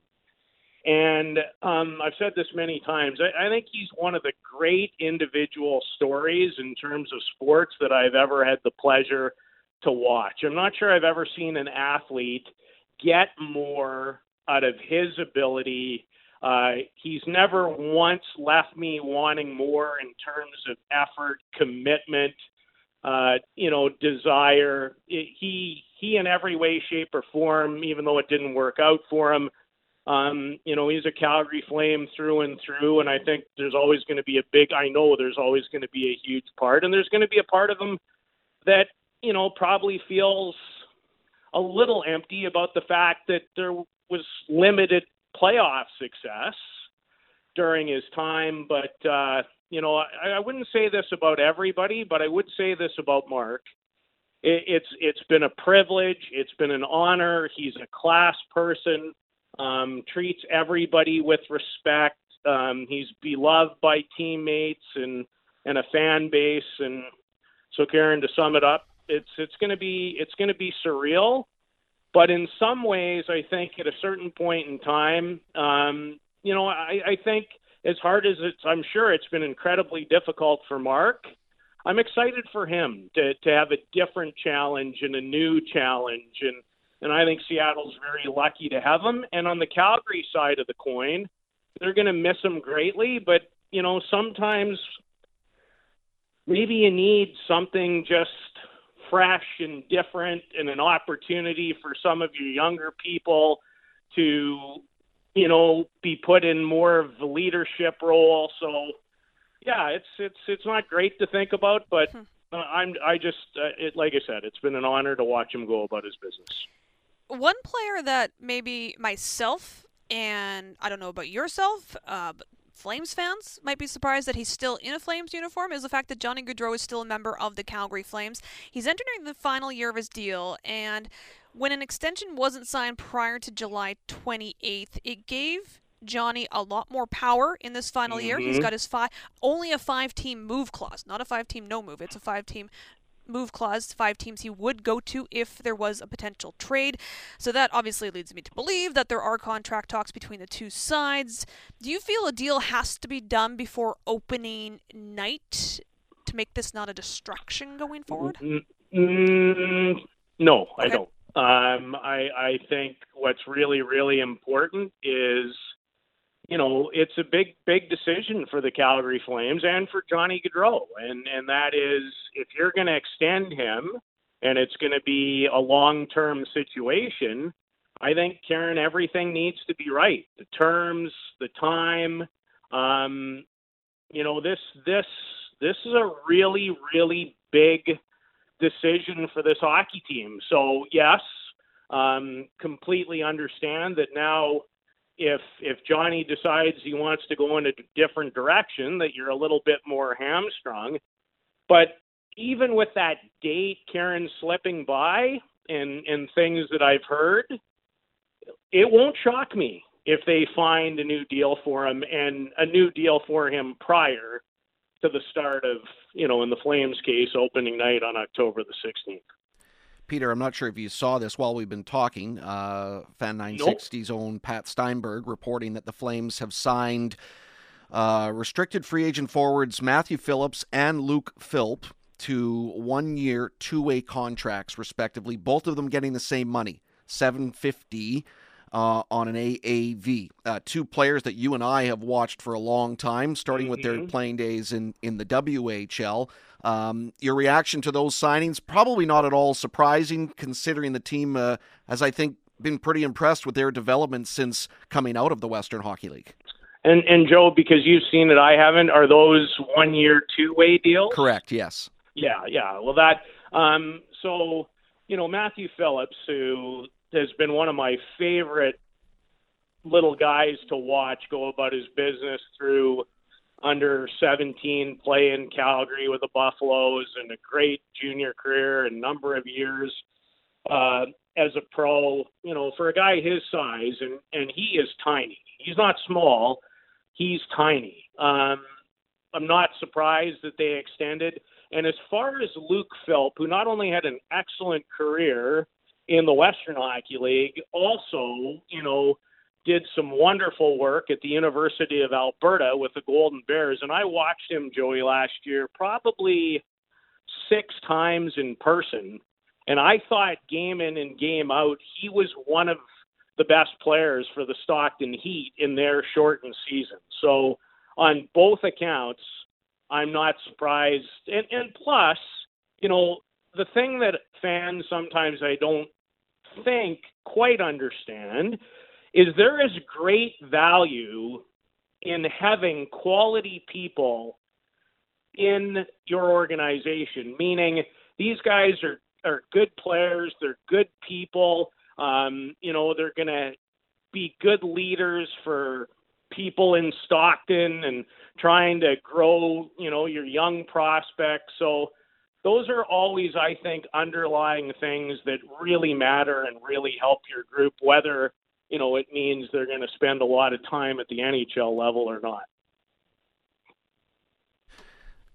And um, I've said this many times. I, I think he's one of the great individual stories in terms of sports that I've ever had the pleasure to watch. I'm not sure I've ever seen an athlete get more out of his ability. Uh, he's never once left me wanting more in terms of effort, commitment, uh, you know, desire. It, he he in every way, shape, or form, even though it didn't work out for him. Um, you know, he's a Calgary Flame through and through, and I think there's always going to be a big. I know there's always going to be a huge part, and there's going to be a part of him that you know probably feels a little empty about the fact that there was limited playoff success during his time. But uh, you know, I, I wouldn't say this about everybody, but I would say this about Mark. It, it's it's been a privilege. It's been an honor. He's a class person. Um, treats everybody with respect. Um, he's beloved by teammates and and a fan base. And so, Karen, to sum it up, it's it's going to be it's going to be surreal. But in some ways, I think at a certain point in time, um, you know, I, I think as hard as it's, I'm sure it's been incredibly difficult for Mark. I'm excited for him to to have a different challenge and a new challenge, and and I think Seattle's very lucky to have him. And on the Calgary side of the coin, they're going to miss him greatly. But you know, sometimes maybe you need something just fresh and different and an opportunity for some of your younger people to you know be put in more of the leadership role so yeah it's it's it's not great to think about but hmm. uh, i'm i just uh, it, like i said it's been an honor to watch him go about his business
one player that maybe myself and i don't know about yourself uh, Flames fans might be surprised that he's still in a Flames uniform is the fact that Johnny Gaudreau is still a member of the Calgary Flames. He's entering the final year of his deal, and when an extension wasn't signed prior to July 28th, it gave Johnny a lot more power in this final mm-hmm. year. He's mm-hmm. got his five, only a five-team move clause, not a five-team no move. It's a five-team move clause, five teams he would go to if there was a potential trade. So that obviously leads me to believe that there are contract talks between the two sides. Do you feel a deal has to be done before opening night to make this not a distraction going forward?
Mm, no, okay. I don't. Um, I, I think what's really, really important is you know, it's a big, big decision for the Calgary Flames and for Johnny Gaudreau, and and that is if you're going to extend him, and it's going to be a long-term situation. I think Karen, everything needs to be right. The terms, the time. Um, you know, this this this is a really, really big decision for this hockey team. So yes, um, completely understand that now if if Johnny decides he wants to go in a different direction, that you're a little bit more hamstrung. But even with that date, Karen slipping by and and things that I've heard, it won't shock me if they find a new deal for him and a new deal for him prior to the start of you know in the Flames case opening night on October the 16th.
Peter, I'm not sure if you saw this while we've been talking. Uh, Fan 960's nope. own Pat Steinberg reporting that the Flames have signed uh, restricted free agent forwards Matthew Phillips and Luke Philp to one year, two way contracts, respectively, both of them getting the same money 750 uh, on an AAV. Uh, two players that you and I have watched for a long time, starting mm-hmm. with their mm-hmm. playing days in, in the WHL. Um, your reaction to those signings probably not at all surprising, considering the team uh, has, I think, been pretty impressed with their development since coming out of the Western Hockey League.
And and Joe, because you've seen it, I haven't. Are those one year, two way deals?
Correct. Yes.
Yeah. Yeah. Well, that. Um, so you know Matthew Phillips, who has been one of my favorite little guys to watch go about his business through under 17 play in Calgary with the Buffaloes and a great junior career and number of years uh, as a pro. You know, for a guy his size, and and he is tiny. He's not small. He's tiny. Um, I'm not surprised that they extended. And as far as Luke Philp, who not only had an excellent career in the Western Hockey League, also, you know, did some wonderful work at the University of Alberta with the Golden Bears. And I watched him, Joey, last year, probably six times in person. And I thought game in and game out, he was one of the best players for the Stockton Heat in their shortened season. So on both accounts, I'm not surprised. And, and plus, you know, the thing that fans sometimes I don't think quite understand is there is great value in having quality people in your organization, meaning these guys are, are good players, they're good people, um, you know, they're going to be good leaders for people in Stockton and trying to grow, you know, your young prospects. So those are always, I think, underlying things that really matter and really help your group, whether, you know, it means they're going to spend a lot of time at the NHL level or not.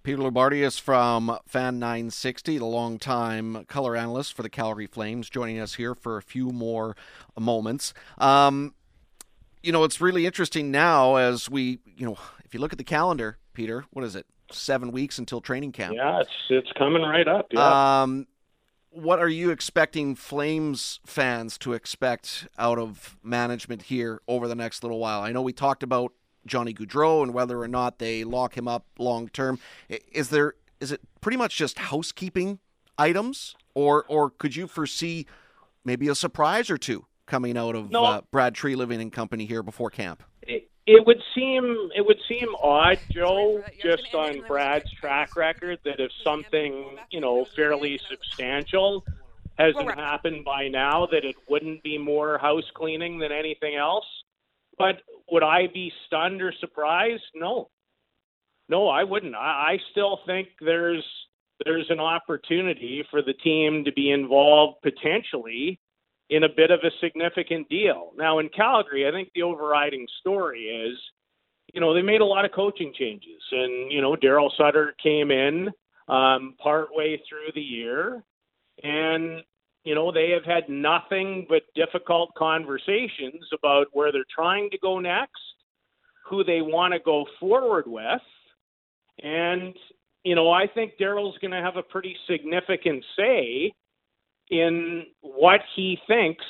Peter Loubardias from Fan 960, the longtime color analyst for the Calgary Flames, joining us here for a few more moments. Um, you know, it's really interesting now as we, you know, if you look at the calendar, Peter, what is it? Seven weeks until training camp.
Yeah, it's it's coming right up. Yeah.
Um, what are you expecting Flames fans to expect out of management here over the next little while? I know we talked about Johnny Gaudreau and whether or not they lock him up long term. Is there is it pretty much just housekeeping items, or or could you foresee maybe a surprise or two coming out of
no.
uh, Brad Treliving and company here before camp?
It, would seem it would seem odd, Joe, just on Brad's track record, that if something you know fairly substantial hasn't happened by now, that it wouldn't be more house cleaning than anything else. But would I be stunned or surprised? No, no, I wouldn't. I, I still think there's there's an opportunity for the team to be involved potentially in a bit of a significant deal. Now in Calgary, I think the overriding story is, you know, they made a lot of coaching changes, and you know, Daryl Sutter came in um, partway through the year, and you know, they have had nothing but difficult conversations about where they're trying to go next, who they want to go forward with. And, you know, I think Daryl's going to have a pretty significant say in what he thinks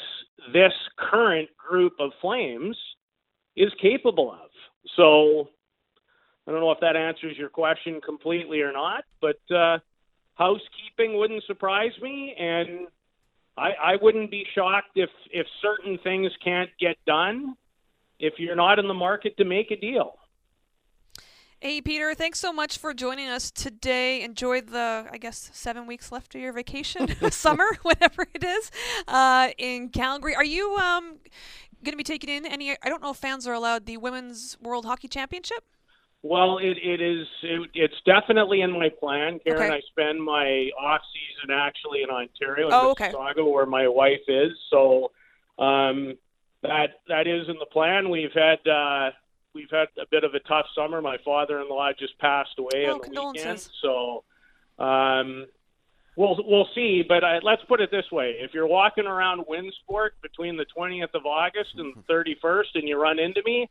this current group of Flames is capable of. So I don't know if that answers your question completely or not, but uh, housekeeping wouldn't surprise me. And I, I wouldn't be shocked if if certain things can't get done if you're not in the market to make a deal.
Hey, Peter, thanks so much for joining us today. Enjoy the, I guess, seven weeks left of your vacation, summer, whatever it is, uh, in Calgary. Are you um, going to be taking in any? I don't know if fans are allowed the Women's World Hockey Championship.
Well, it, it is. It, it's definitely in my plan, Karen.
Okay.
I spend my off season actually in Ontario, in
Oh, okay.
Mississauga, where my wife is. So um, that that is in the plan. We've had uh, we've had a bit of a tough summer. My father-in-law just passed away
Oh,
on the weekend, so um, we'll we'll see. But uh, let's put it this way: if you're walking around Winsport between the 20th of August and the 31st, and you run into me,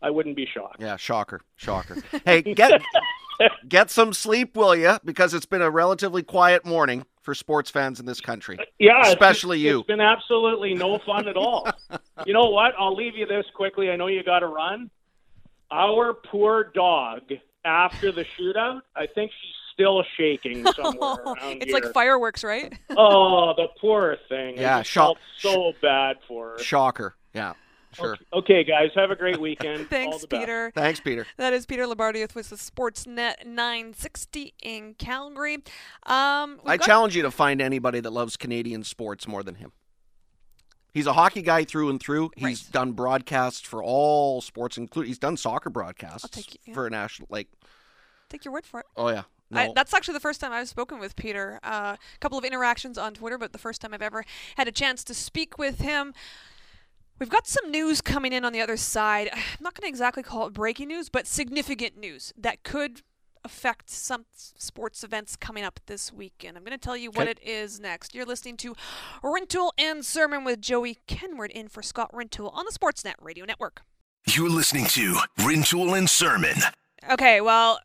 I wouldn't be shocked.
Yeah, shocker, shocker. hey, get get some sleep, will you? Because it's been a relatively quiet morning for sports fans in this country.
Yeah,
especially
it's,
you.
It's been absolutely no fun at all. you know what? I'll leave you this quickly. I know you got to run. Our poor dog, after the shootout, I think she's still shaking somewhere around
it's
here.
like fireworks, right?
oh, the poor thing.
Yeah,
I
shock-
felt so bad for her.
Shocker. Yeah, sure.
Okay, guys, have a great weekend.
Thanks,
the best.
Peter.
Thanks, Peter.
That is Peter Loubardias with the Sportsnet 960 in Calgary. Um,
I
got-
challenge you to find anybody that loves Canadian sports more than him. He's a hockey guy through and through. He's
Right.
done broadcasts for all sports, including he's done soccer broadcasts
you- yeah.
for a national. Like,
Take your word for it.
oh yeah, no,
I, that's actually the first time I've spoken with Peter. Uh, a couple of interactions on Twitter, but the first time I've ever had a chance to speak with him. We've got some news coming in on the other side. I'm not going to exactly call it breaking news, but significant news that could affect some sports events coming up this weekend. I'm going to tell you what
Okay.
it is next. You're listening to Rintoul and Surman with Joey Kenward in for Scott Rintoul on the Sportsnet Radio Network.
You're listening to Rintoul and Surman.
Okay, well,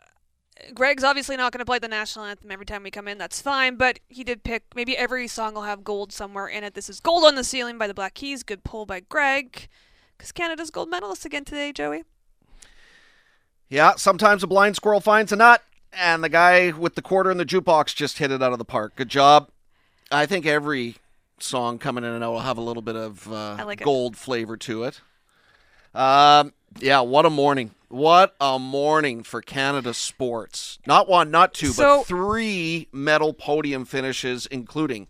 Greg's obviously not going to play the national anthem every time we come in. That's fine, but he did pick maybe every song will have gold somewhere in it. This is "Gold on the Ceiling" by the Black Keys. Good pull by Greg, because Canada's gold medalist again today, Joey.
Yeah, sometimes a blind squirrel finds a nut, and the guy with the quarter in the jukebox just hit it out of the park. Good job. I think every song coming in and out will have a little bit of uh,
like it.
gold flavor to it. Um, yeah, what a morning. What a morning for Canada sports. Not one, not two,
So-
but three medal podium finishes, including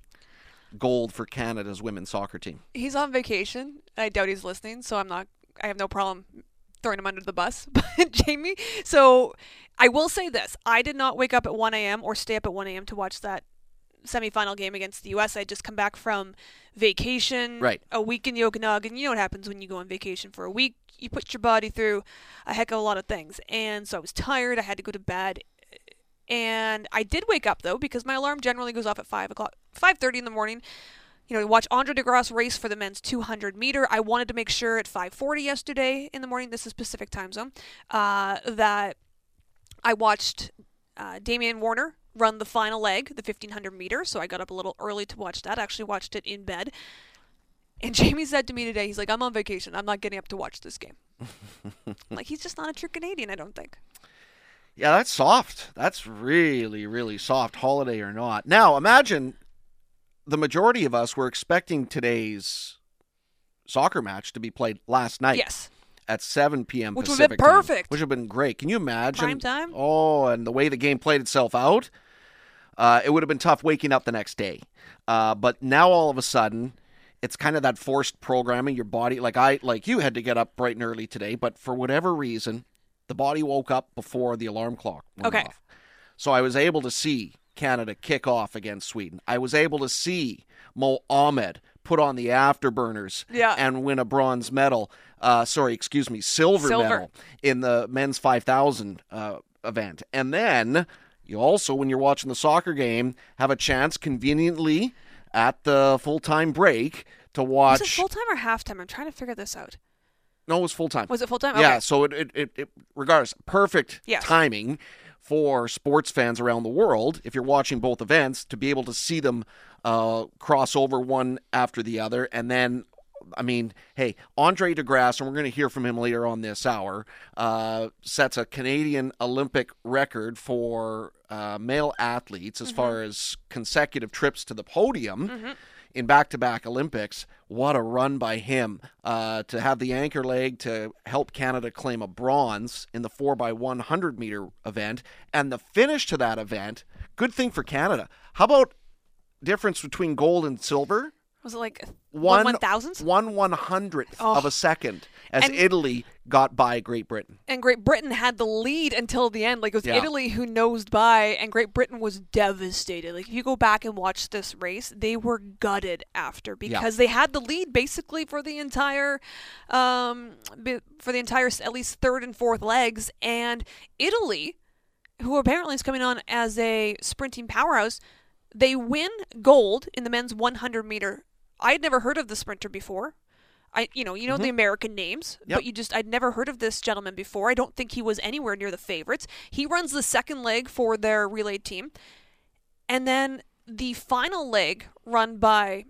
gold for Canada's women's soccer team.
He's on vacation. I doubt he's listening, so I'm not. I have no problem throwing him under the bus. But Jamie, so I will say this: I did not wake up at 1 a.m. or stay up at 1 a.m. to watch that semifinal game against the U.S. I just come back from vacation,
Right.
A week in the Okanagan. You know what happens when you go on vacation for a week? You put your body through a heck of a lot of things, and so I was tired. I had to go to bed. And I did wake up though because my alarm generally goes off at five o'clock, five thirty in the morning you know, watch Andre DeGrasse race for the men's 200 meter. I wanted to make sure at 5:40 yesterday in the morning, this is Pacific time zone, uh, that I watched uh, Damian Warner run the final leg, the 1500 meter. So I got up a little early to watch that. I actually watched it in bed. And Jamie said to me today, he's like, "I'm on vacation. I'm not getting up to watch this game." like he's just not a true Canadian, I don't think.
Yeah, that's soft. That's really, really soft, holiday or not. Now, imagine the majority of us were expecting today's soccer match to be played last night
Yes.
at 7 p.m.
Which would've been
Pacific time,
perfect.
which would have been great. Can you imagine?
Prime time?
Oh, and the way the game played itself out, uh, it would have been tough waking up the next day. Uh, but now all of a sudden, it's kind of that forced programming. Your body, like I, like you, had to get up bright and early today, but for whatever reason, the body woke up before the alarm clock went
Okay.
off. So I was able to see Canada kick off against Sweden. I was able to see Moh Ahmed put on the afterburners
Yeah.
and win a bronze medal. Uh, sorry, excuse me, silver,
Silver.
medal in the men's 5,000 uh, event. And then you also, when you're watching the soccer game, have a chance conveniently at the full time break to watch.
Was it full time or half time? I'm trying to figure this out.
no, it was full time.
Was it full time?
Yeah, so it, it, it, it regardless, perfect
Yes.
timing for sports fans around the world if you're watching both events to be able to see them uh, cross over one after the other, and then. I mean, hey, Andre DeGrasse, and we're going to hear from him later on this hour, uh, sets a Canadian Olympic record for uh, male athletes as far as consecutive trips to the podium in back-to-back Olympics. What a run by him uh, to have the anchor leg to help Canada claim a bronze in the 4x100 meter event, and the finish to that event. Good thing for Canada. How about difference between gold and silver?
Was it like
One
one one thousandth?
one one hundredth
Oh.
of a second as
And-
Italy got by Great Britain.
and Great Britain had the lead until the end. Like it was
Yeah.
Italy who nosed by, and Great Britain was devastated. Like if you go back and watch this race, they were gutted after because they had the lead basically for the entire, um, for the entire at least third and fourth legs, and Italy, who apparently is coming on as a sprinting powerhouse, they win gold in the men's 100 meter. I had never heard of the sprinter before. I, you know, you know the American names,
Yep.
but you just I'd never heard of this gentleman before. I don't think he was anywhere near the favorites. He runs the second leg for their relay team, and then the final leg run by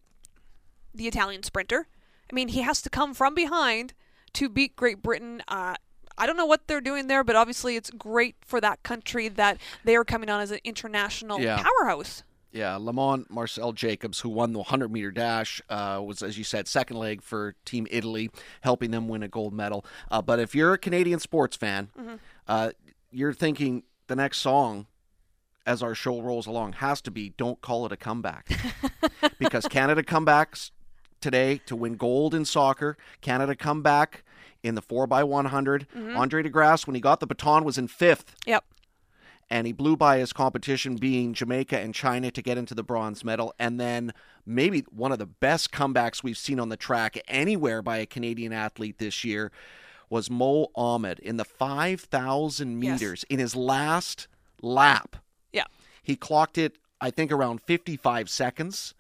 the Italian sprinter. I mean, he has to come from behind to beat Great Britain. Uh, I don't know what they're doing there, but obviously it's great for that country that they are coming on as an international
Yeah.
powerhouse.
Yeah, Lamont Marcel Jacobs, who won the 100 meter dash, uh, was, as you said, second leg for Team Italy, helping them win a gold medal. Uh, but if you're a Canadian sports fan, uh, you're thinking the next song as our show rolls along has to be Don't Call It a Comeback. because Canada comebacks today to win gold in soccer. Canada come back in the 4x100. Andre DeGrasse, when he got the baton, was in fifth
Yep.
And he blew by his competition being Jamaica and China to get into the bronze medal. And then maybe one of the best comebacks we've seen on the track anywhere by a Canadian athlete this year was Moh Ahmed in the 5,000
Yes.
meters in his last lap.
Yeah.
He clocked it, I think, around 55 seconds,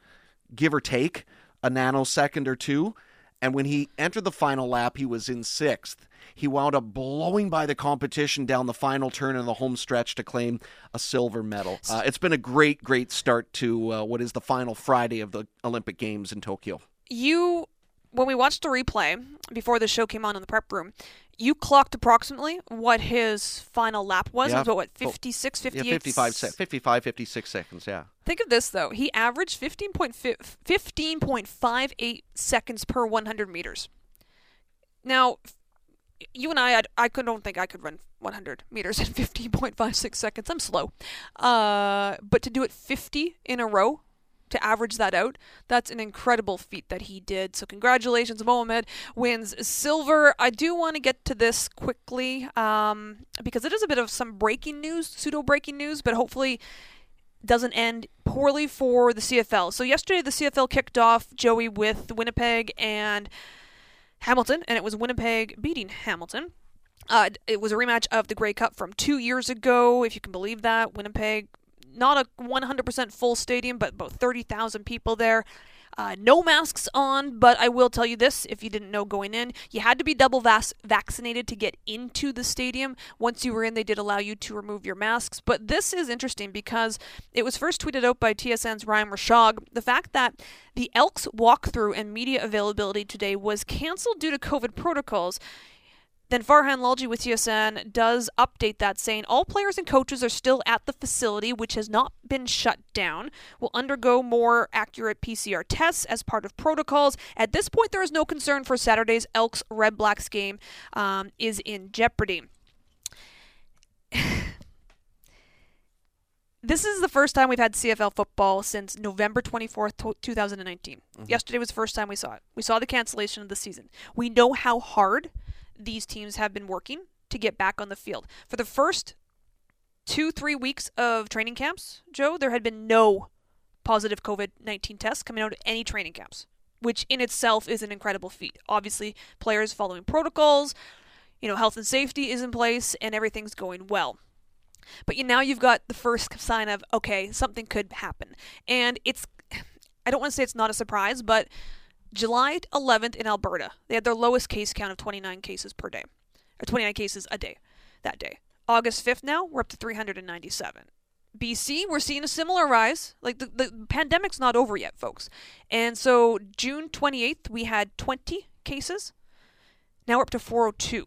give or take a nanosecond or two. And when he entered the final lap, he was in sixth. He wound up blowing by the competition down the final turn in the home stretch to claim a silver medal. Uh, it's been a great, great start to uh, what is the final Friday of the Olympic Games in Tokyo.
You, when we watched the replay before the show came on in the prep room, you clocked approximately what his final lap was.
Yeah.
It was what, 56, 58?
Yeah, 55, se- 55, 56 seconds, yeah.
Think of this though. He averaged 15.5 15.58 seconds per 100 meters. Now, you and I, I, I could, don't think I could run 100 meters in 15.56 seconds. I'm slow. Uh, but to do it 50 in a row, to average that out, that's an incredible feat that he did. So congratulations, Moh Ahmed wins silver. I do want to get to this quickly um, because it is a bit of some breaking news, pseudo breaking news, but hopefully doesn't end poorly for the CFL. So yesterday the CFL kicked off Joey with Winnipeg and Hamilton, and it was Winnipeg beating Hamilton. Uh, it was a rematch of the Grey Cup from two years ago, if you can believe that. Winnipeg, not a 100% full stadium, but about 30,000 people there. Uh, no masks on, but I will tell you this if you didn't know going in, you had to be double vas- vaccinated to get into the stadium. Once you were in, they did allow you to remove your masks. But this is interesting because it was first tweeted out by TSN's Ryan Rishaug. The fact that the Elks walkthrough and media availability today was canceled due to COVID protocols. Then Farhan Lalji with TSN does update that, saying all players and coaches are still at the facility, which has not been shut down. Will undergo more accurate PCR tests as part of protocols. At this point, there is no concern for Saturday's Elks Red Blacks game um, is in jeopardy. This is the first time we've had CFL football since November 24th, to- 2019. Yesterday was the first time we saw it. We saw the cancellation of the season. We know how hard these teams have been working to get back on the field. For the first two, three weeks of training camps, Joe, there had been no positive COVID 19 tests coming out of any training camps, which in itself is an incredible feat. Obviously, players following protocols, you know, health and safety is in place, and everything's going well. But you, now you've got the first sign of, okay, something could happen. And it's, I don't want to say it's not a surprise, but July 11th in Alberta, they had their lowest case count of 29 cases per day, or 29 cases a day that day. August 5th now, we're up to 397. BC, we're seeing a similar rise. Like the, the pandemic's not over yet, folks. And so June 28th, we had 20 cases. Now we're up to 402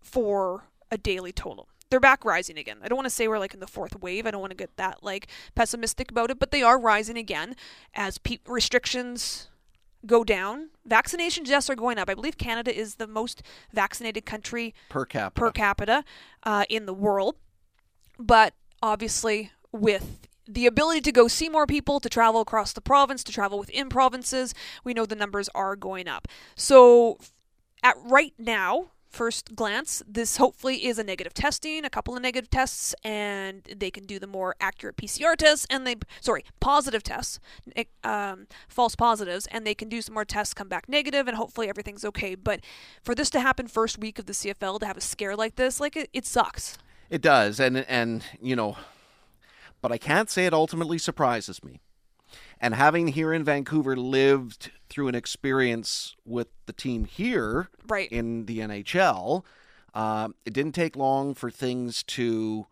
for a daily total. They're back rising again. I don't want to say we're like in the fourth wave. I don't want to get that like pessimistic about it, but they are rising again as pe- restrictions go down. Vaccination deaths are going up. I believe Canada is the most vaccinated country
Per capita.
per capita uh, in the world. But obviously, with the ability to go see more people, to travel across the province, to travel within provinces, we know the numbers are going up. So, at right now, first glance, this hopefully is a negative testing, a couple of negative tests, and they can do the more accurate PCR tests, and they, sorry, positive tests, um, false positives, and they can do some more tests, come back negative, and hopefully everything's okay. But for this to happen first week of the CFL, to have a scare like this, like it, it sucks.
It does, and and you know, but I can't say it ultimately surprises me. And having here in Vancouver lived through an experience with the team here
Right.
in the NHL, uh, it didn't take long for things to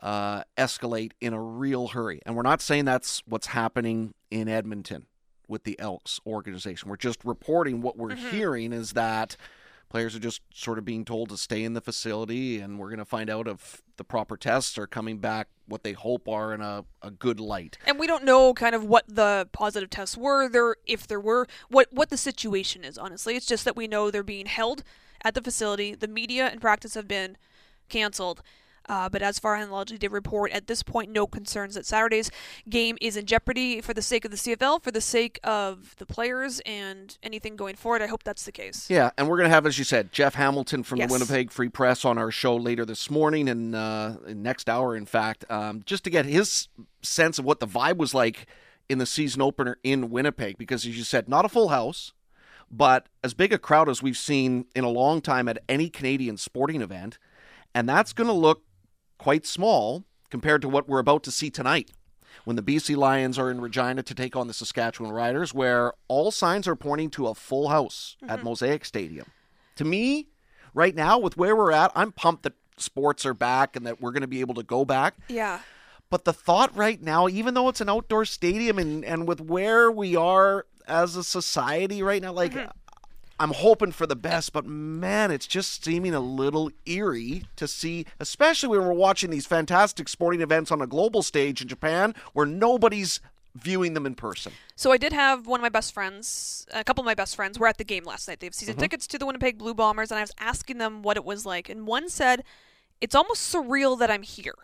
uh, escalate in a real hurry. And we're not saying that's what's happening in Edmonton with the Elks organization. We're just reporting what we're hearing is that players are just sort of being told to stay in the facility, and we're going to find out if the proper tests are coming back what they hope are in a, a good light.
And we don't know kind of what the positive tests were there, if there were, what what the situation is. Honestly, it's just that we know they're being held at the facility. The media and practice have been canceled. Uh, but as far Farhan Lalji did report, at this point, no concerns that Saturday's game is in jeopardy for the sake of the CFL, for the sake of the players, and anything going forward. I hope that's the case.
Yeah, and we're going to have, as you said, Jeff Hamilton from
Yes.
the Winnipeg Free Press on our show later this morning and uh, next hour, in fact, um, just to get his sense of what the vibe was like in the season opener in Winnipeg. Because, as you said, not a full house, but as big a crowd as we've seen in a long time at any Canadian sporting event. And that's going to look quite small compared to what we're about to see tonight. when the BC Lions are in Regina to take on the Saskatchewan Riders, where all signs are pointing to a full house at mm-hmm. Mosaic Stadium. To me, right now, with where we're at, I'm pumped that sports are back and that we're going to be able to go back.
Yeah.
But the thought right now, even though it's an outdoor stadium and, and with where we are as a society right now, like mm-hmm. I'm hoping for the best, but man, it's just seeming a little eerie to see, especially when we're watching these fantastic sporting events on a global stage in Japan where nobody's viewing them in person.
So I did have one of my best friends, a couple of my best friends were at the game last night. They have season mm-hmm. tickets to the Winnipeg Blue Bombers, and I was asking them what it was like. And one said, It's almost surreal that I'm here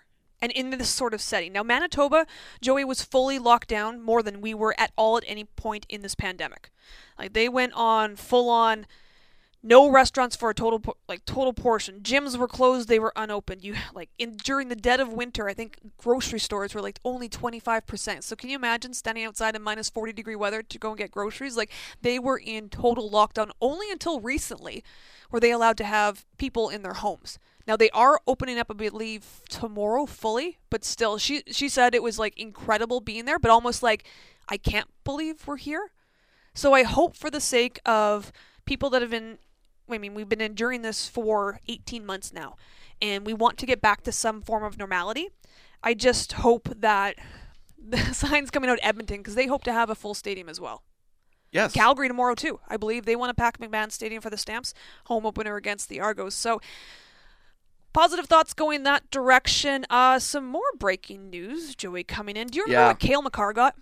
and in this sort of setting. Now, Manitoba, Joey was fully locked down more than we were at all at any point in this pandemic. Like, they went on full on no restaurants for a total like total portion. Gyms were closed; they were unopened. You like in during the dead of winter, I think grocery stores were like only twenty five percent. So can you imagine standing outside in minus forty degree weather to go and get groceries? Like they were in total lockdown only until recently, were they allowed to have people in their homes. Now they are opening up, I believe, tomorrow fully, but still, she she said it was like incredible being there, but almost like I can't believe we're here. So I hope for the sake of people that have been I mean, we've been enduring this for 18 months now, and we want to get back to some form of normality. I just hope that the signs coming out Edmonton because they hope to have a full stadium as well.
Yes.
Calgary tomorrow too. I believe they want to pack McMahon Stadium for the Stamps home opener against the Argos. So positive thoughts going that direction. Uh, some more breaking news, Joey, coming in. Do you remember
Yeah.
what Cale Makar got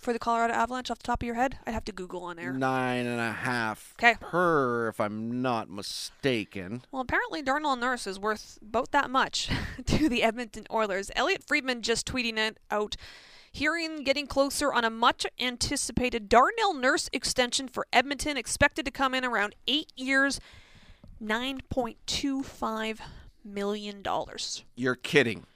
for the Colorado Avalanche off the top of your head? I'd have to Google on air.
Nine and a half
'Kay.
per, if I'm not mistaken.
Well, apparently Darnell Nurse is worth about that much to the Edmonton Oilers. Elliotte Friedman just tweeting it out. Hearing getting closer on a much anticipated Darnell Nurse extension for Edmonton, expected to come in around eight years, $9.25 million. dollars.
You're kidding.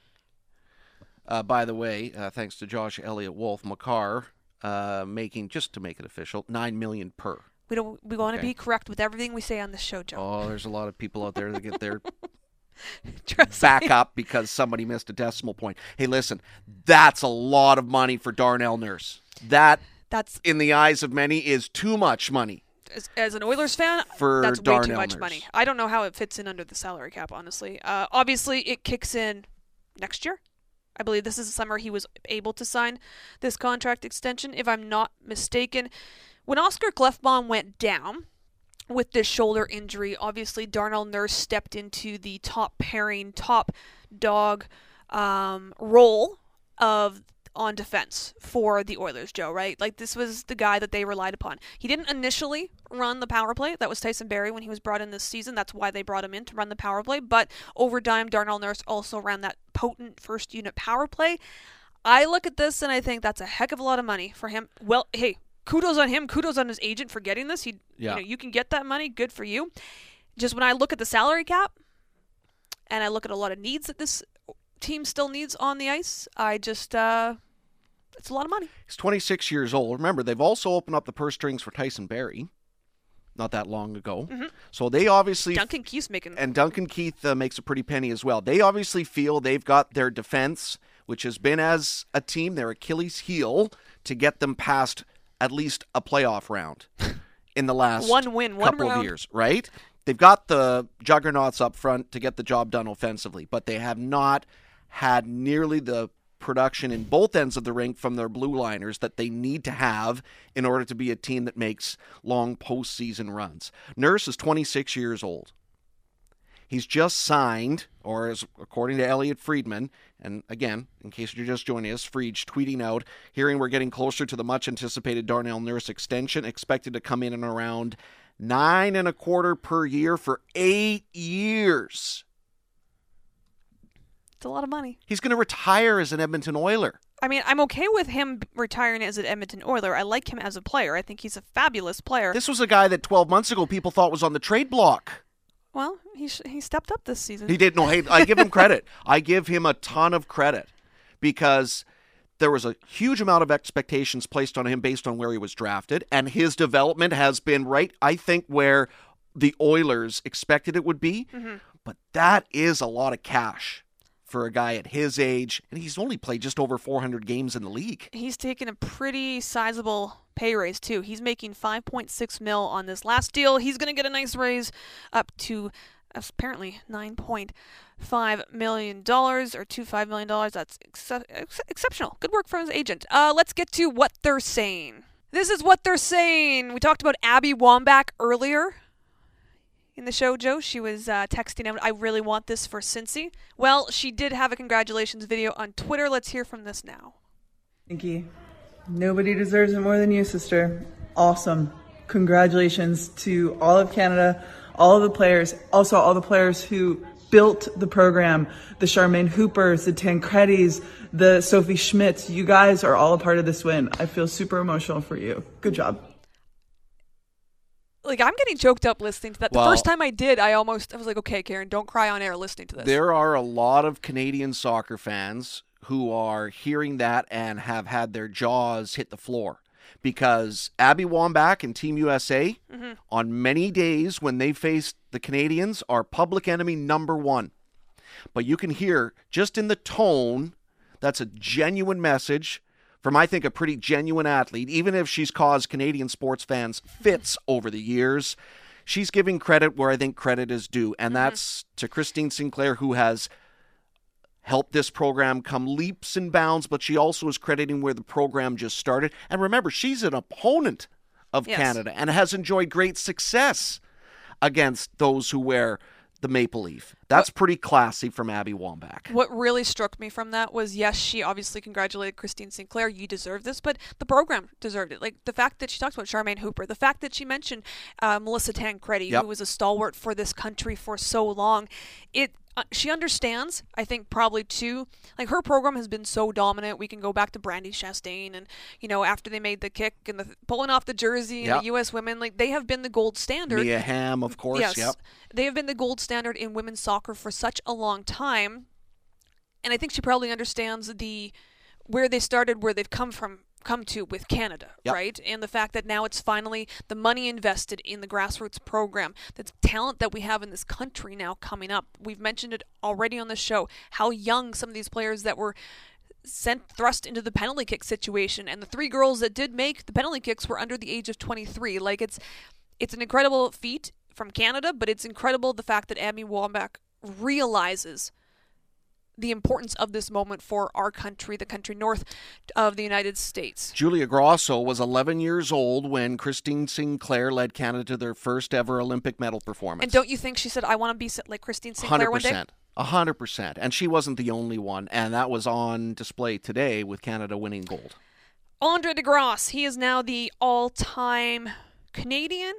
Uh, by the way, uh, thanks to Josh Elliott Wolf, Makar uh, making just to make it official nine million per.
We don't. We want to
Okay.
be correct with everything we say on this show, Joe.
Oh, there's a lot of people out there that get their back
me.
up because somebody missed a decimal point. Hey, listen, that's a lot of money for Darnell Nurse. That,
That's
in the eyes of many, is too much money.
As, as an Oilers fan,
For
that's way too much money. I don't know how it fits in under the salary cap, honestly. Uh, obviously, it kicks in next year. I believe this is the summer he was able to sign this contract extension, if I'm not mistaken. When Oscar Klefbom went down with this shoulder injury, obviously Darnell Nurse stepped into the top pairing, top dog um, role of on defense for the Oilers, Joe, right? Like this was the guy that they relied upon. He didn't initially run the power play. That was Tyson Barrie when he was brought in this season. That's why they brought him in to run the power play. But over time, Darnell Nurse also ran that potent first unit power play. I look at this and I think that's a heck of a lot of money for him. Well, hey, kudos on him. Kudos on his agent for getting this. He,
Yeah.
you know, you can get that money. Good for you. Just when I look at the salary cap, and I look at a lot of needs that this team still needs on the ice, I just uh it's a lot of money.
He's 26 years old. Remember, they've also opened up the purse strings for Tyson Barrie not that long ago. So they obviously
Duncan Keith's making
and Duncan Keith uh, makes a pretty penny as well. They obviously feel they've got their defense, which has been as a team their Achilles heel to get them past at least a playoff round in the last
One win, one
couple
round.
of years, right? They've got the juggernauts up front to get the job done offensively, but they have not had nearly the production in both ends of the rink from their blue liners that they need to have in order to be a team that makes long postseason runs. Nurse is 26 years old. He's just signed, or as according to Elliotte Friedman, and again, in case you're just joining us, Friedge tweeting out, hearing we're getting closer to the much anticipated Darnell Nurse extension, expected to come in and around nine and a quarter per year for eight years.
It's a lot of money.
He's going to retire as an Edmonton Oiler.
I mean, I'm okay with him retiring as an Edmonton Oiler. I like him as a player. I think he's a fabulous player.
This was a guy that 12 months ago people thought was on the trade block.
well, he sh- he stepped up this season.
He did. No, hey, I give him credit. I give him a ton of credit because there was a huge amount of expectations placed on him based on where he was drafted, and his development has been right, I think, where the Oilers expected it would be. Mm-hmm. But that is a lot of cash for a guy at his age, and he's only played just over 400 games in the league.
He's taken a pretty sizable pay raise too. He's making 5.6 mil on this last deal. He's going to get a nice raise up to apparently 9.5 million dollars or 2.5 million dollars. That's ex- ex- exceptional. Good work from his agent. Uh, let's get to what they're saying. This is what they're saying. We talked about Abby Wambach earlier in the show, Joe. She was uh, texting out, I really want this for Cincy. Well, she did have a congratulations video on Twitter. Let's hear from this now.
Thank you. Nobody deserves it more than you, sister. Awesome. Congratulations to all of Canada, all of the players, also all the players who built the program, the Charmaine Hoopers, the Tancredis, the Sophie Schmidts. You guys are all a part of this win. I feel super emotional for you. Good job
like I'm getting choked up listening to that.
Well,
the first time I did, I almost I was like, okay, Karen, don't cry on air listening to this.
There are a lot of Canadian soccer fans who are hearing that and have had their jaws hit the floor because Abby Wambach and Team USA
mm-hmm.
on many days when they face the Canadians are public enemy number 1. But you can hear just in the tone that's a genuine message from, I think, a pretty genuine athlete, even if she's caused Canadian sports fans fits over the years. She's giving credit where I think credit is due, and
mm-hmm.
that's to Christine Sinclair, who has helped this program come leaps and bounds, but she also is crediting where the program just started. And remember, she's an opponent of
yes.
Canada and has enjoyed great success against those who wear the maple leaf. That's what, pretty classy from Abby Wambach.
What really struck me from that was yes, she obviously congratulated Christine Sinclair. You deserve this, but the program deserved it. Like the fact that she talked about Charmaine Hooper, the fact that she mentioned uh, Melissa Tancredi, yep. who was a stalwart for this country for so long. It uh, she understands. I think probably too. Like her program has been so dominant. We can go back to Brandi Chastain, and you know after they made the kick and the pulling off the jersey and the U.S. women, like they have been the gold standard.
Mia Hamm, of course.
Yes,
yep.
they have been the gold standard in women's soccer for such a long time, and I think she probably understands the where they started, where they've come from come to with Canada,
yep.
right? And the fact that now it's finally the money invested in the grassroots program, the talent that we have in this country now coming up. We've mentioned it already on the show how young some of these players that were sent thrust into the penalty kick situation and the three girls that did make the penalty kicks were under the age of 23 like it's it's an incredible feat from Canada but it's incredible the fact that Abby Wambach realizes the importance of this moment for our country, the country north of the United States.
Julia Grosso was 11 years old when Christine Sinclair led Canada to their first ever Olympic medal performance.
And don't you think she said, I want to be like Christine Sinclair
100%.
one day?
A hundred percent, and she wasn't the only one, and that was on display today with Canada winning gold.
Andre De Grasse, he is now the all-time Canadian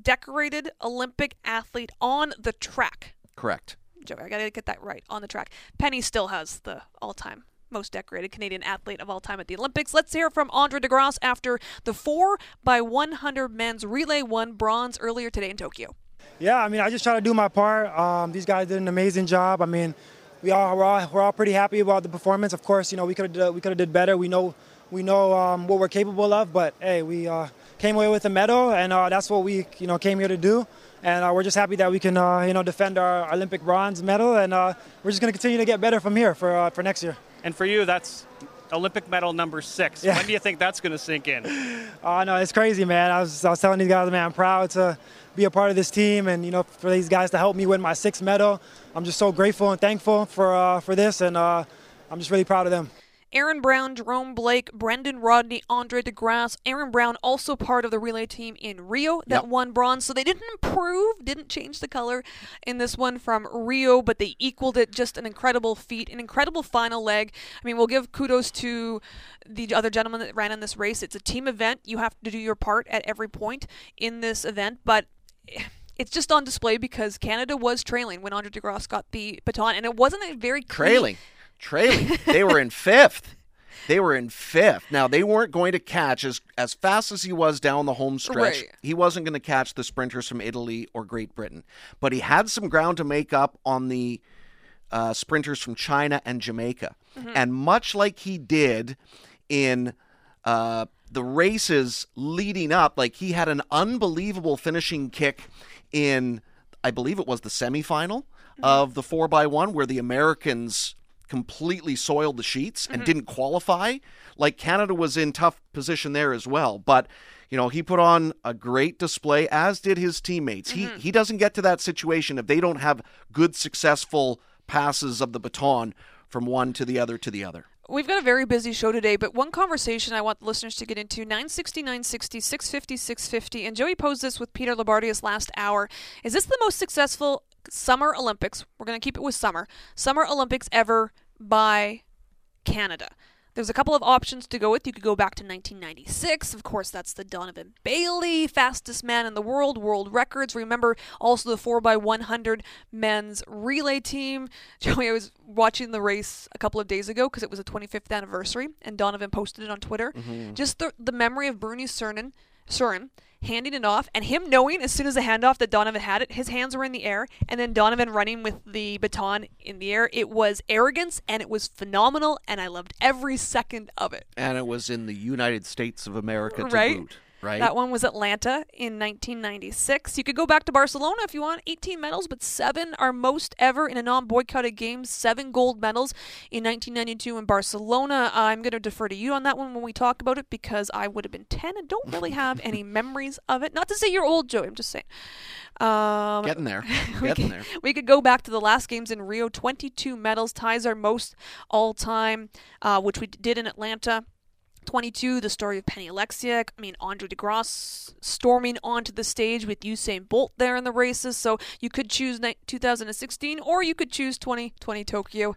decorated Olympic athlete on the track.
Correct.
Joe, I gotta get that right on the track. Penny still has the all-time most decorated Canadian athlete of all time at the Olympics. Let's hear from Andre De Grasse after the 4 by 100 men's relay won bronze earlier today in Tokyo.
Yeah, I mean, I just try to do my part. Um, these guys did an amazing job. I mean, we all we're, all we're all pretty happy about the performance. Of course, you know we could have we could have did better. We know we know um, what we're capable of, but hey, we uh, came away with a medal, and uh, that's what we you know came here to do and uh, we're just happy that we can uh, you know defend our Olympic bronze medal, and uh, we're just going to continue to get better from here for uh, for next year.
And for you, that's Olympic medal number six. Yeah. When do you think that's going to sink in?
Oh no, it's crazy, man. I was I was telling these guys, man, I'm proud to be a part of this team, and you know for these guys to help me win my sixth medal. I'm just so grateful and thankful for uh, for this, and uh, I'm just really proud of them.
Aaron Brown, Jerome Blake, Brendan Rodney, Andre De Grasse. Aaron Brown also part of the relay team in Rio that
yep.
won bronze. So they didn't improve, didn't change the color in this one from Rio, but they equaled it. Just an incredible feat, an incredible final leg. I mean, we'll give kudos to the other gentleman that ran in this race. It's a team event. You have to do your part at every point in this event, but it's just on display because Canada was trailing when Andre De Grasse got the baton, and it wasn't a very clean,
trailing trailing. they were in fifth. They were in fifth. Now they weren't going to catch as as fast as he was down the home stretch.
Right.
He wasn't going to catch the sprinters from Italy or Great Britain, but he had some ground to make up on the uh, sprinters from China and Jamaica.
Mm-hmm.
And much like he did in uh, the races leading up, like he had an unbelievable finishing kick in, I believe it was the semifinal of the 4x1 where the Americans completely soiled the sheets and mm-hmm. didn't qualify. Like Canada was in tough position there as well, but you know, he put on a great display as did his teammates. He mm-hmm. he doesn't get to that situation if they don't have good successful passes of the baton from one to the other to the other.
We've got a very busy show today, but one conversation I want the listeners to get into 960, 960, 650, 650. And Joey posed this with Peter Loubardias last hour. Is this the most successful Summer Olympics? We're going to keep it with summer. Summer Olympics ever by Canada. There's a couple of options to go with. You could go back to 1996. Of course, that's the Donovan Bailey, fastest man in the world, world records. Remember also the 4x100 men's relay team. Joey, I was watching the race a couple of days ago because it was a 25th anniversary, and Donovan posted it on Twitter. Mm-hmm. Just the, the memory of Bruny Surin, Surin handing it off and him knowing as soon as the handoff that Donovan had it, his hands were in the air, and then Donovan running with the baton in the air. It was arrogance and it was phenomenal, and I loved every second of it.
And it was in the United States of America to
Right.
boot, right?
That one was Atlanta in 1996. You could go back to Barcelona if you want. 18 medals, but seven are most ever in a non-boycotted games. Seven gold medals in 1992 in Barcelona. I'm going to defer to you on that one when we talk about it because I would have been 10 and don't really have any memories of it. Not to say you're old, Joey. I'm just saying. Um,
Getting there.
we
Getting
could,
there.
we could go back to the last games in Rio. 22 medals ties our most all time, uh, which we did in Atlanta. 22, the story of Penny Oleksiak. I mean, Andre De Grasse storming onto the stage with Usain Bolt there in the races. So you could choose ni- 2016 or you could choose 2020 Tokyo.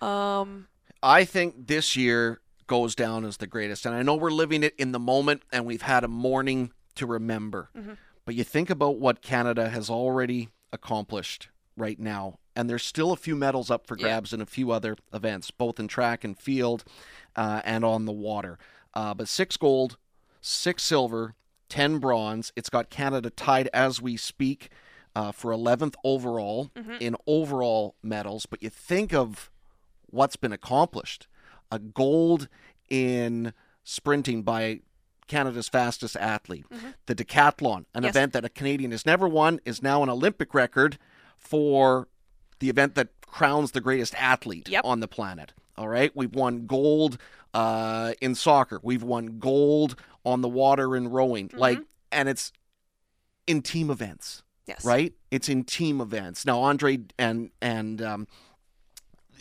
Um,
I think this year goes down as the greatest. And I know we're living it in the moment and we've had a morning to remember. But you think about what Canada has already accomplished right now. And there's still a few medals up for
Yeah.
grabs in a few other events, both in track and field uh, and on the water. Uh, but six gold, six silver, 10 bronze. It's got Canada tied as we speak uh, for 11th overall in overall medals. But you think of what's been accomplished a gold in sprinting by Canada's fastest athlete. The decathlon, an
Yes.
event that a Canadian has never won, is now an Olympic record for the event that crowns the greatest athlete
Yep.
on the planet. All right, we've won gold uh, in soccer. We've won gold on the water in rowing. Like, and it's in team events
yes.
right? It's in team events. Now Andre and and um,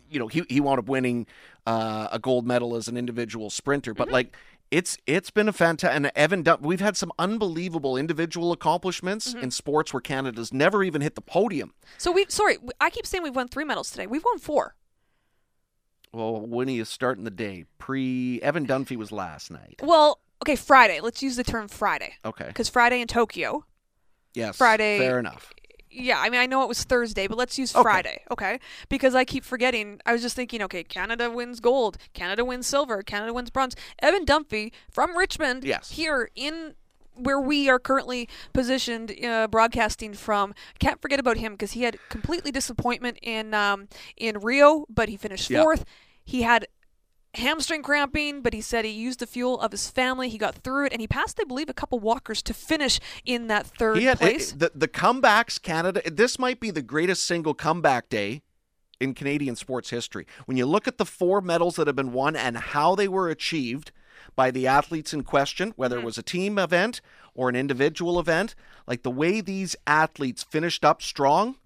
you know he he wound up winning uh, a gold medal as an individual sprinter, but like it's it's been a fantastic. And Evan, Dun- we've had some unbelievable individual accomplishments in sports where Canada's never even hit the podium.
So we, sorry, I keep saying we've won three medals today. We've won four.
Well, when are you starting the day? Pre Evan Dunfee was last night.
Well, okay, Friday. Let's use the term Friday.
Okay.
Because Friday in Tokyo,
Yes.
Friday-
Fair enough.
Yeah, I mean, I know it was Thursday, but let's use
Okay.
Friday, okay? Because I keep forgetting. I was just thinking, okay, Canada wins gold, Canada wins silver, Canada wins bronze. Evan Dunfee from Richmond,
Yes.
here in where we are currently positioned, uh, broadcasting from. Can't forget about him because he had completely disappointment in um, in Rio, but he finished fourth. He had hamstring cramping, but he said he used the fuel of his family. He got through it, and he passed, I believe, a couple walkers to finish in that third
had
place.
the the comebacks Canada. This might be the greatest single comeback day in Canadian sports history. When you look at the four medals that have been won and how they were achieved by the athletes in question, whether it mm-hmm. was a team event or an individual event, like the way these athletes finished up strong,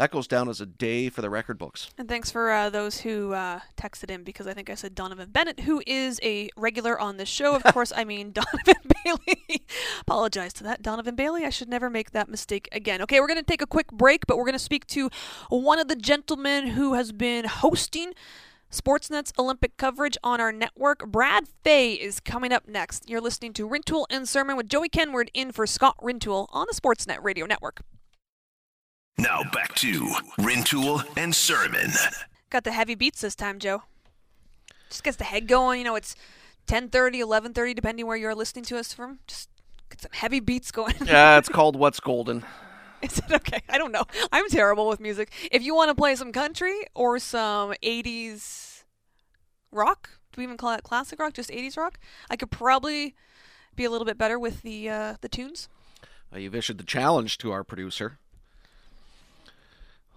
that goes down as a day for the record books.
And thanks for uh, those who uh, texted in because I think I said Donovan Bennett, who is a regular on this show. Of course, I mean Donovan Bailey. Apologize to that, Donovan Bailey. I should never make that mistake again. Okay, we're going to take a quick break, but we're going to speak to one of the gentlemen who has been hosting Sportsnet's Olympic coverage on our network. Brad Fay is coming up next. You're listening to Rintoul and Surman with Joey Kenward in for Scott Rintoul on the Sportsnet Radio Network.
Now back to Rintoul and Surman.
Got the heavy beats this time, Joe. Just gets the head going. You know, it's 10:30, 11:30, depending where you're listening to us from. Just get some heavy beats going.
Yeah, it's called What's Golden.
Is it okay? I don't know. I'm terrible with music. If you want to play some country or some 80s rock, do we even call that classic rock? Just 80s rock? I could probably be a little bit better with the uh, the tunes.
Uh, you've issued the challenge to our producer.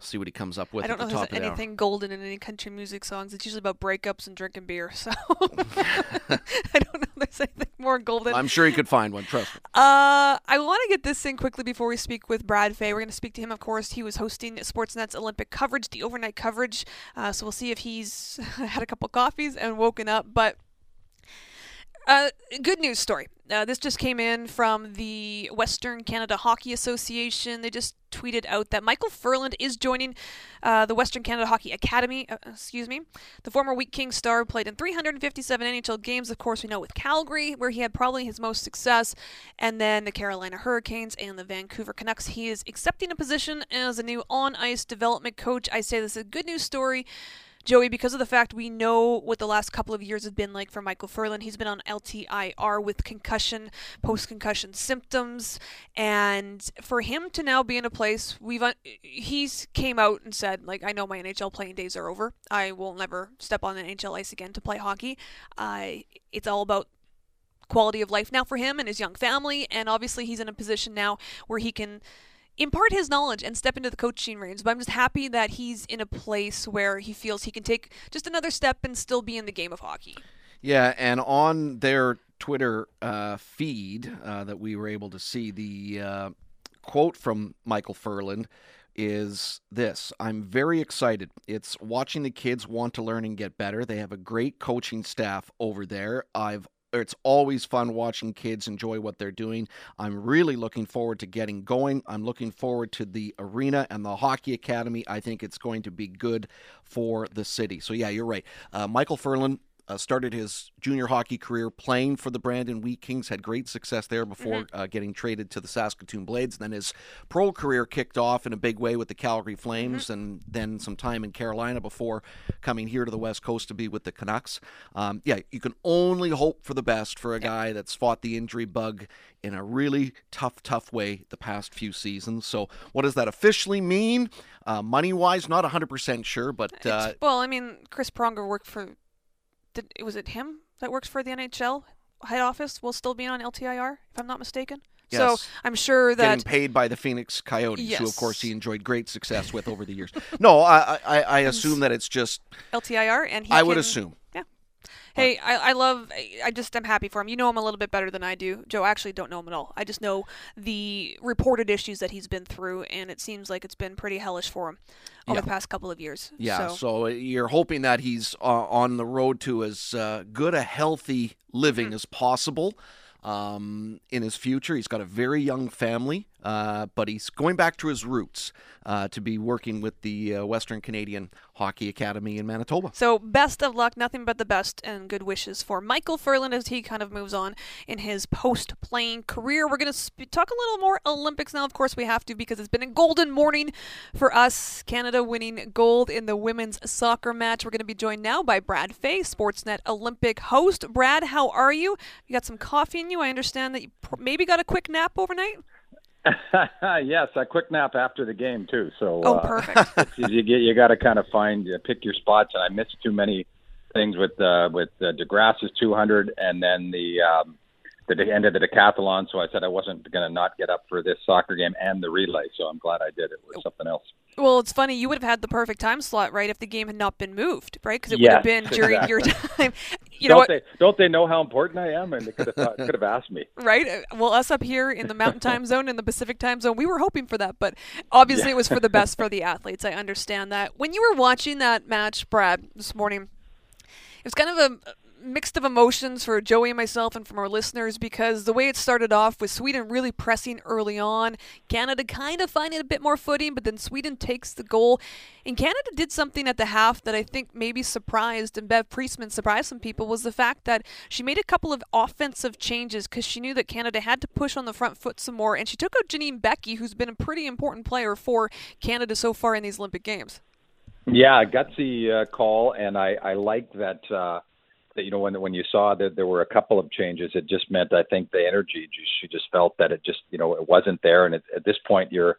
See what he comes up with
I don't
at
know if there's
the hour.
anything golden in any country music songs. It's usually about breakups and drinking beer. So I don't know if there's anything more golden.
I'm sure he could find one. Trust me.
Uh, I want to get this in quickly before we speak with Brad Fay. We're going to speak to him, of course. He was hosting Sportsnet's Olympic coverage, the overnight coverage. Uh, so we'll see if he's had a couple coffees and woken up. But uh, good news story. Uh, this just came in from the Western Canada Hockey Association. They just tweeted out that Michael Ferland is joining uh, the Western Canada Hockey Academy. Uh, excuse me. The former Wheat King star played in 357 NHL games, of course, we know with Calgary, where he had probably his most success, and then the Carolina Hurricanes and the Vancouver Canucks. He is accepting a position as a new on ice development coach. I say this is a good news story. Joey, because of the fact we know what the last couple of years have been like for Michael Ferland, he's been on LTIR with concussion, post concussion symptoms, and for him to now be in a place we've un- he's came out and said like I know my NHL playing days are over. I will never step on an NHL ice again to play hockey. Uh, it's all about quality of life now for him and his young family, and obviously he's in a position now where he can impart his knowledge and step into the coaching reins. But I'm just happy that he's in a place where he feels he can take just another step and still be in the game of hockey.
Yeah, and on their Twitter uh, feed uh, that we were able to see, the uh, quote from Michael Ferland is this I'm very excited. It's watching the kids want to learn and get better. They have a great coaching staff over there. I've it's always fun watching kids enjoy what they're doing. I'm really looking forward to getting going. I'm looking forward to the arena and the hockey academy. I think it's going to be good for the city. So, yeah, you're right. Uh, Michael Ferland uh, started his junior hockey career playing for the Brandon Wheat Kings, had great success there before
Mm-hmm.
uh, getting traded to the Saskatoon Blades. Then his pro career kicked off in a big way with the Calgary Flames,
Mm-hmm.
and then some time in Carolina before coming here to the West Coast to be with the Canucks. Um, yeah, you can only hope for the best for a guy that's fought the injury bug in a really tough, tough way the past few seasons. So, what does that officially mean? Uh, money wise, not 100% sure, but uh,
well, I mean, Chris Pronger worked for. Did was it him that works for the NHL head office? Will still be on LTIR, if I'm not mistaken. So I'm sure that getting
paid by the Phoenix Coyotes, who of course he enjoyed great success with over the years. No, I I, I assume that it's just
LTIR and he
I would assume.
Hey, I, I love. I just am happy for him. You know him a little bit better than I do, Joe. I actually don't know him at all. I just know the reported issues that he's been through, and it seems like it's been pretty hellish for him over
Yeah.
the past couple of years.
Yeah,
So,
so, you're hoping that he's uh, on the road to as uh, good a healthy living
Mm.
as possible um, in his future. He's got a very young family, uh, but he's going back to his roots uh, to be working with the uh, Western Canadian Hockey Academy in Manitoba.
So best of luck, nothing but the best, and good wishes for Michael Ferland as he kind of moves on in his post-playing career. We're going to sp- talk a little more Olympics now. Of course, we have to because it's been a golden morning for us. Canada winning gold in the women's soccer match. We're going to be joined now by Brad Fay, Sportsnet Olympic host. Brad, how are you? You got some coffee in you. I understand that you pr- maybe got a quick nap overnight.
yes, a quick nap after the game too. So
Oh,
uh,
perfect.
you get you got to kind of find uh, pick your spots. And I missed too many things with uh, with uh, De Grasse's 200, and then the um, the end of the decathlon. So I said I wasn't going to not get up for this soccer game and the relay. So I'm glad I did. It was something else.
Well, it's funny. You would have had the perfect time slot, right, if the game had not been moved, right? Because it would have been during your time. You know
don't
what?
they don't they know how important I am? And they could have thought, could have asked me.
right? Uh, Well, us up here in the Mountain Time Zone in the Pacific Time Zone, we were hoping for that, but obviously it was for the best for the athletes. I understand that. When you were watching that match, Brad, this morning, it was kind of a mixed of emotions for Joey and myself and from our listeners because the way it started off with Sweden really pressing early on, Canada kind of finding a bit more footing, but then Sweden takes the goal. And Canada did something at the half that I think maybe surprised and Bev Priestman surprised some people was the fact that she made a couple of offensive changes because she knew that Canada had to push on the front foot some more, and she took out Janine Beckie, who's been a pretty important player for Canada so far in these Olympic Games.
Yeah, gutsy uh, call, and I I like that. Uh, you know when when you saw that there were a couple of changes, it just meant I think the energy. She just felt that it just you know it wasn't there, and it, at this point you're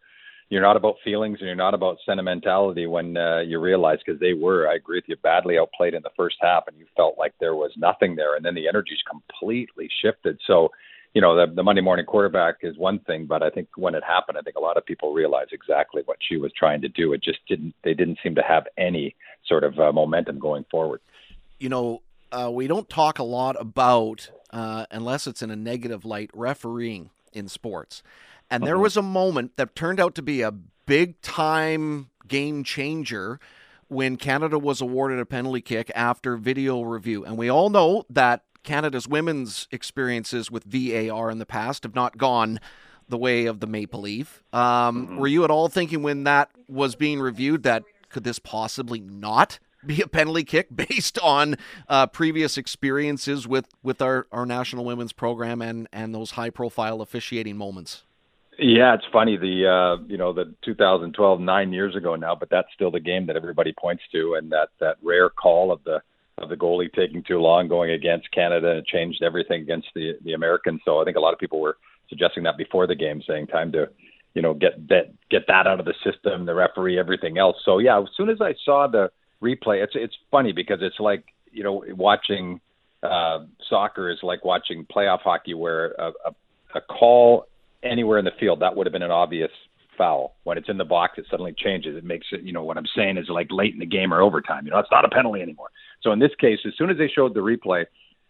you're not about feelings and you're not about sentimentality when uh, you realize because they were. I agree with you. Badly outplayed in the first half, and you felt like there was nothing there, and then the energy's completely shifted. So you know, the, the Monday morning quarterback is one thing, but I think when it happened, I think a lot of people realized exactly what she was trying to do. It just didn't. They didn't seem to have any sort of uh, momentum going forward.
You know, uh, we don't talk a lot about, uh, unless it's in a negative light, refereeing in sports. And there was a moment that turned out to be a big time game changer when Canada was awarded a penalty kick after video review. And we all know that Canada's women's experiences with VAR in the past have not gone the way of the Maple Leaf. Um, Were you at all thinking when that was being reviewed that could this possibly not be a penalty kick based on uh, previous experiences with, with our, our national women's program and, and those high profile officiating moments?
Yeah, it's funny. The uh, you know the 2012, nine years ago now, but that's still the game that everybody points to, and that that rare call of the of the goalie taking too long going against Canada it changed everything against the the Americans. So I think a lot of people were suggesting that before the game, saying time to you know get that get that out of the system, the referee, everything else. So yeah, as soon as I saw the replay, it's it's funny because it's like you know watching uh, soccer is like watching playoff hockey, where a, a, a call anywhere in the field that would have been an obvious foul. When it's in the box, it suddenly changes. It makes it, you know, what I'm saying is like late in the game or overtime. You know, it's not a penalty anymore. So in this case, as soon as they showed the replay,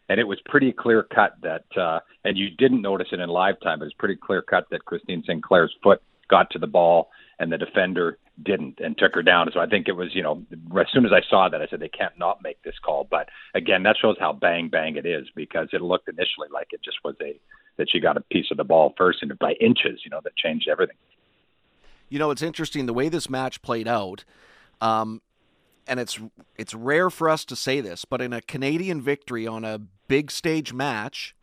and it was pretty clear cut that, uh, and you didn't notice it in live time, it was pretty clear cut that Christine Sinclair's foot got to the ball and the defender didn't and took her down. So I think it was, you know, as soon as I saw that, I said they can't not make this call. But again, that shows how bang bang it is because it looked initially like it just was a that she got a piece of the ball first and by inches, you know, that changed everything.
You know, it's interesting the way this match played out. Um, and it's it's rare for us to say this, but in a Canadian victory on a big stage match,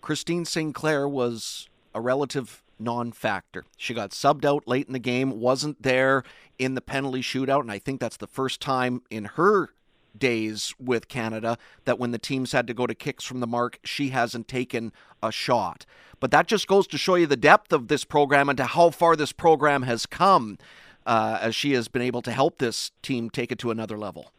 Christine Sinclair was a relative non-factor. She got subbed out late in the game, wasn't there in the penalty shootout, and I think that's the first time in her days with Canada that when the teams had to go to kicks from the mark, she hasn't taken a shot. But that just goes to show you the depth of this program and to how far this program has come uh, as she has been able to help this team take it to another level.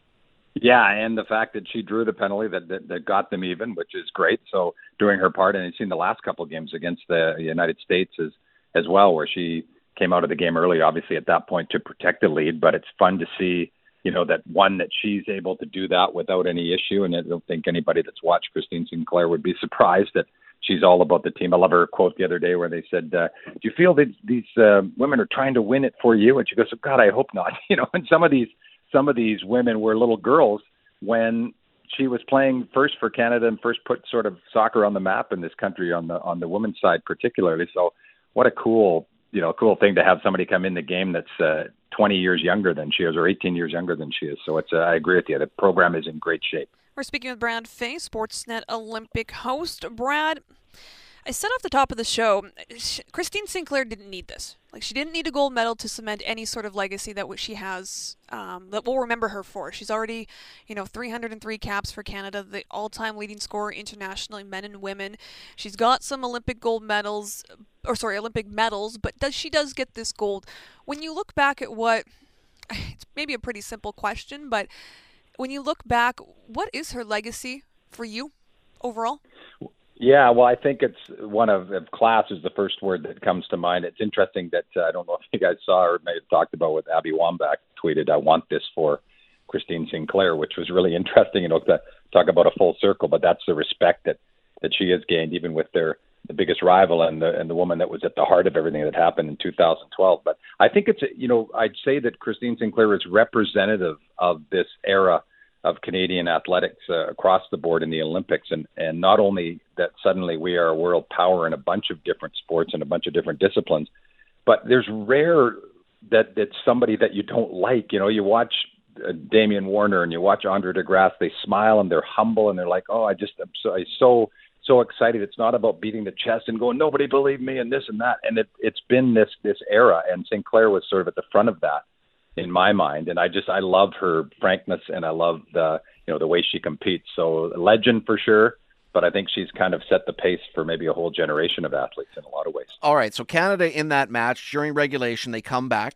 Yeah, and the fact that she drew the penalty that, that, that got them even, which is great. So doing her part, and you've seen the last couple of games against the United States as as well, where she came out of the game early, obviously at that point to protect the lead. But it's fun to see, you know, that one that she's able to do that without any issue. And I don't think anybody that's watched Christine Sinclair would be surprised that she's all about the team. I love her quote the other day where they said, uh, "Do you feel that these uh, women are trying to win it for you?" And she goes, "God, I hope not." You know, and some of these some of these women were little girls when she was playing first for Canada and first put sort of soccer on the map in this country on the on the women's side particularly. So what a cool you know cool thing to have somebody come in the game that's uh, 20 years younger than she is or 18 years younger than she is. So it's uh, I agree with you. The program is in great shape.
We're speaking with Brad Fay, Sportsnet Olympic host. Brad, I said off the top of the show, Christine Sinclair didn't need this. Like she didn't need a gold medal to cement any sort of legacy that she has um, that we'll remember her for. She's already, you know, 303 caps for Canada, the all-time leading scorer internationally, men and women. She's got some Olympic gold medals, or sorry, Olympic medals, but does she does get this gold? When you look back at what, it's maybe a pretty simple question, but when you look back, what is her legacy for you overall?
Yeah, well, I think it's one of, of class is the first word that comes to mind. It's interesting that uh, I don't know if you guys saw or may have talked about what Abby Wambach tweeted. I want this for Christine Sinclair, which was really interesting. You know, to talk about a full circle, but that's the respect that that she has gained, even with their the biggest rival and the and the woman that was at the heart of everything that happened in 2012. But I think it's you know I'd say that Christine Sinclair is representative of this era of Canadian athletics uh, across the board in the Olympics, and and not only that suddenly we are a world power in a bunch of different sports and a bunch of different disciplines, but there's rare that it's somebody that you don't like. You know, you watch uh, Damian Warner and you watch Andre De Grasse, they smile and they're humble and they're like, oh, I just I'm so I'm so so excited. It's not about beating the chest and going, nobody believed me and this and that. And it, it's been this this era, and Sinclair was sort of at the front of that in my mind. And I just I love her frankness and I love the you know the way she competes. So legend for sure. But I think she's kind of set the pace for maybe a whole generation of athletes in a lot of ways.
All right, so Canada in that match during regulation, they come back,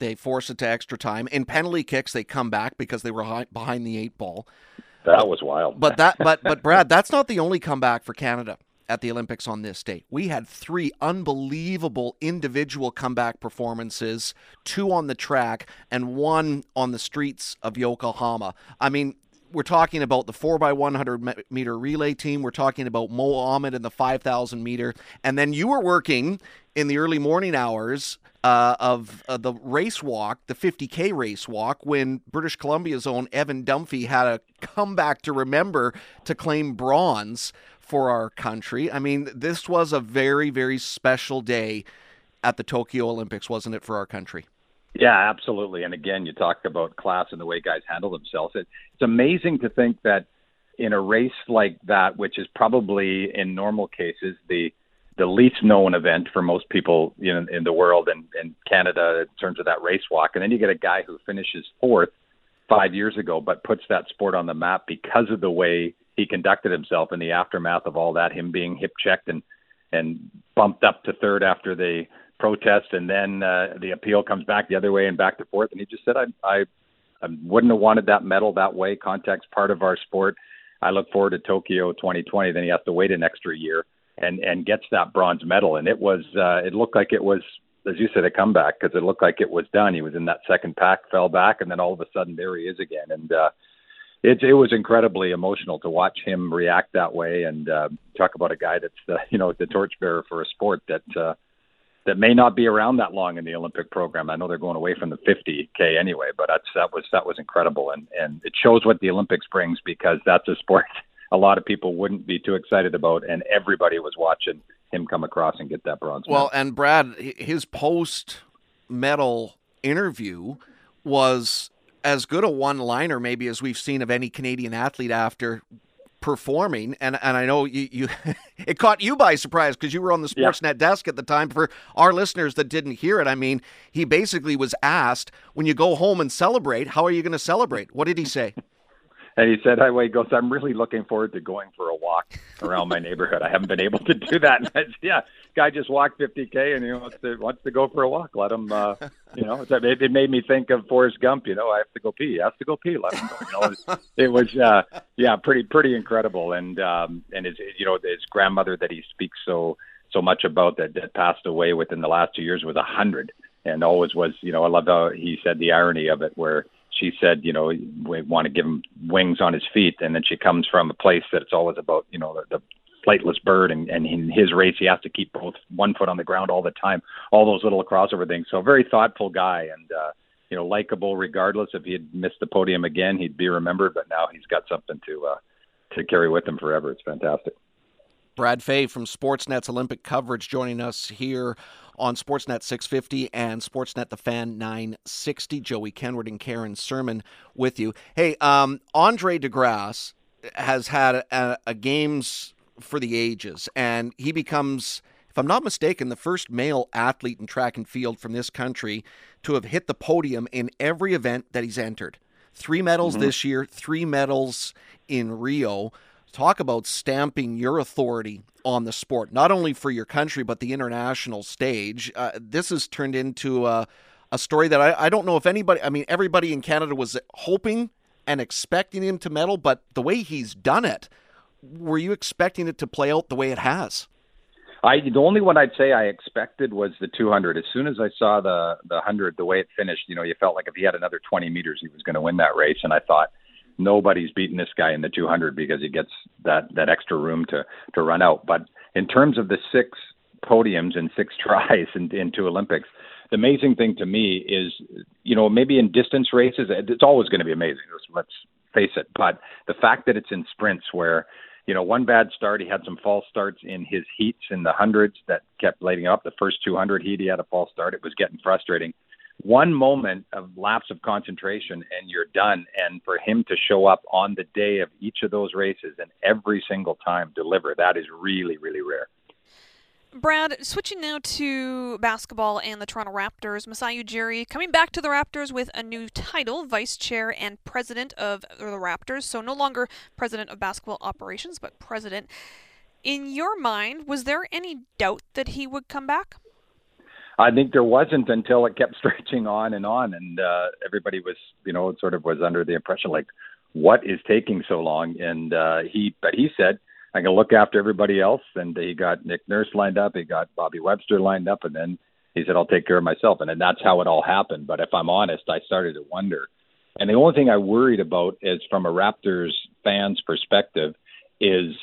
they force it to extra time. In penalty kicks, they come back because they were behind the eight ball.
That was wild.
But that, but but Brad, that's not the only comeback for Canada. At the Olympics on this day. We had three unbelievable individual comeback performances, two on the track and one on the streets of Yokohama. I mean, we're talking about the 4x100 meter relay team. We're talking about Moh Ahmed in the 5,000 meter. And then you were working in the early morning hours uh, of uh, the race walk, the 50K race walk, when British Columbia's own Evan Dunfee had a comeback to remember to claim bronze for our country. I mean, this was a very, very special day at the Tokyo Olympics, wasn't it, for our country?
Yeah, absolutely. And again, you talk about class and the way guys handle themselves. It, it's amazing to think that in a race like that, which is probably in normal cases the the least known event for most people know, in the world and in Canada in terms of that race walk, and then you get a guy who finishes fourth five years ago, but puts that sport on the map because of the way he conducted himself in the aftermath of all that, him being hip checked and and bumped up to third after the protest, and then uh, the appeal comes back the other way and back to fourth. And he just said, I, I, I wouldn't have wanted that medal that way. Contact's part of our sport. I look forward to Tokyo 2020. Then he has to wait an extra year and and gets that bronze medal. And it was uh, it looked like it was as you said a comeback because it looked like it was done. He was in that second pack, fell back, and then all of a sudden there he is again. And uh, it it was incredibly emotional to watch him react that way and uh, talk about a guy that's the you know the torchbearer for a sport that. Uh, that may not be around that long in the Olympic program. I know they're going away from the 50k anyway, but that's that was that was incredible, and and it shows what the Olympics brings because that's a sport a lot of people wouldn't be too excited about, and everybody was watching him come across and get that bronze.
Well, medal. and Brad, his post medal interview was as good a one liner maybe as we've seen of any Canadian athlete after performing. And and I know you, you it caught you by surprise because you were on the Sportsnet yeah. desk at the time. For our listeners that didn't hear it I mean he basically was asked when you go home and celebrate how are you going to celebrate? What did he say
and he said, "Highway goes. I'm really looking forward to going for a walk around my neighborhood. I haven't been able to do that." And I said, yeah, guy just walked 50k and he wants to wants to go for a walk. Let him. Uh, you know, it, it made me think of Forrest Gump. You know, I have to go pee. He has to go pee. Let him go. You know, it was, it was uh, yeah, pretty pretty incredible. And um, and his you know his grandmother that he speaks so so much about that that passed away within the last two years was a hundred and always was you know I love how he said the irony of it where she said, you know, we want to give him wings on his feet, and then she comes from a place that it's always about, you know, the, the flightless bird, and, and in his race he has to keep both one foot on the ground all the time, all those little crossover things. So very thoughtful guy, and uh, you know, likable regardless. If he had missed the podium again, he'd be remembered, but now he's got something to uh, to carry with him forever. It's fantastic.
Brad Fay from Sportsnet's Olympic coverage joining us here on Sportsnet 650 and Sportsnet The Fan 960. Joey Kenward and Karen Surman with you. Hey, um, Andre De Grasse has had a, a games for the ages, and he becomes, if I'm not mistaken, the first male athlete in track and field from this country to have hit the podium in every event that he's entered. Three medals mm-hmm. this year, three medals in Rio talk about stamping your authority on the sport, not only for your country, but the international stage. Uh, this has turned into a, a story that I, I don't know if anybody, I mean, everybody in Canada was hoping and expecting him to medal, but the way he's done it, were you expecting it to play out the way it has?
I the only one I'd say I expected was the 200. As soon as I saw the the 100, the way it finished, you know, you felt like if he had another 20 meters, he was going to win that race. And I thought, nobody's beaten this guy in the 200 because he gets that that extra room to to run out. But in terms of the six podiums and six tries in, in two Olympics, the amazing thing to me is, you know, maybe in distance races, it's always going to be amazing. Let's face it. But the fact that it's in sprints where you know, one bad start. He had some false starts in his heats in the hundreds that kept lighting up. The first 200 heat, he had a false start. It was getting frustrating one moment of lapse of concentration and you're done. And for him to show up on the day of each of those races and every single time deliver, that is really, really rare.
Brad, switching now to basketball and the Toronto Raptors, Masai Ujiri coming back to the Raptors with a new title, vice chair and president of the Raptors. So no longer president of basketball operations, but president. In your mind, was there any doubt that he would come back?
I think there wasn't until it kept stretching on and on, and uh, everybody was, you know, sort of was under the impression like, what is taking so long? And uh, he, but he said, I can look after everybody else. And he got Nick Nurse lined up, he got Bobby Webster lined up, and then he said, "I'll take care of myself." And, and that's how it all happened. But if I'm honest, I started to wonder. And the only thing I worried about is from a Raptors fan's perspective is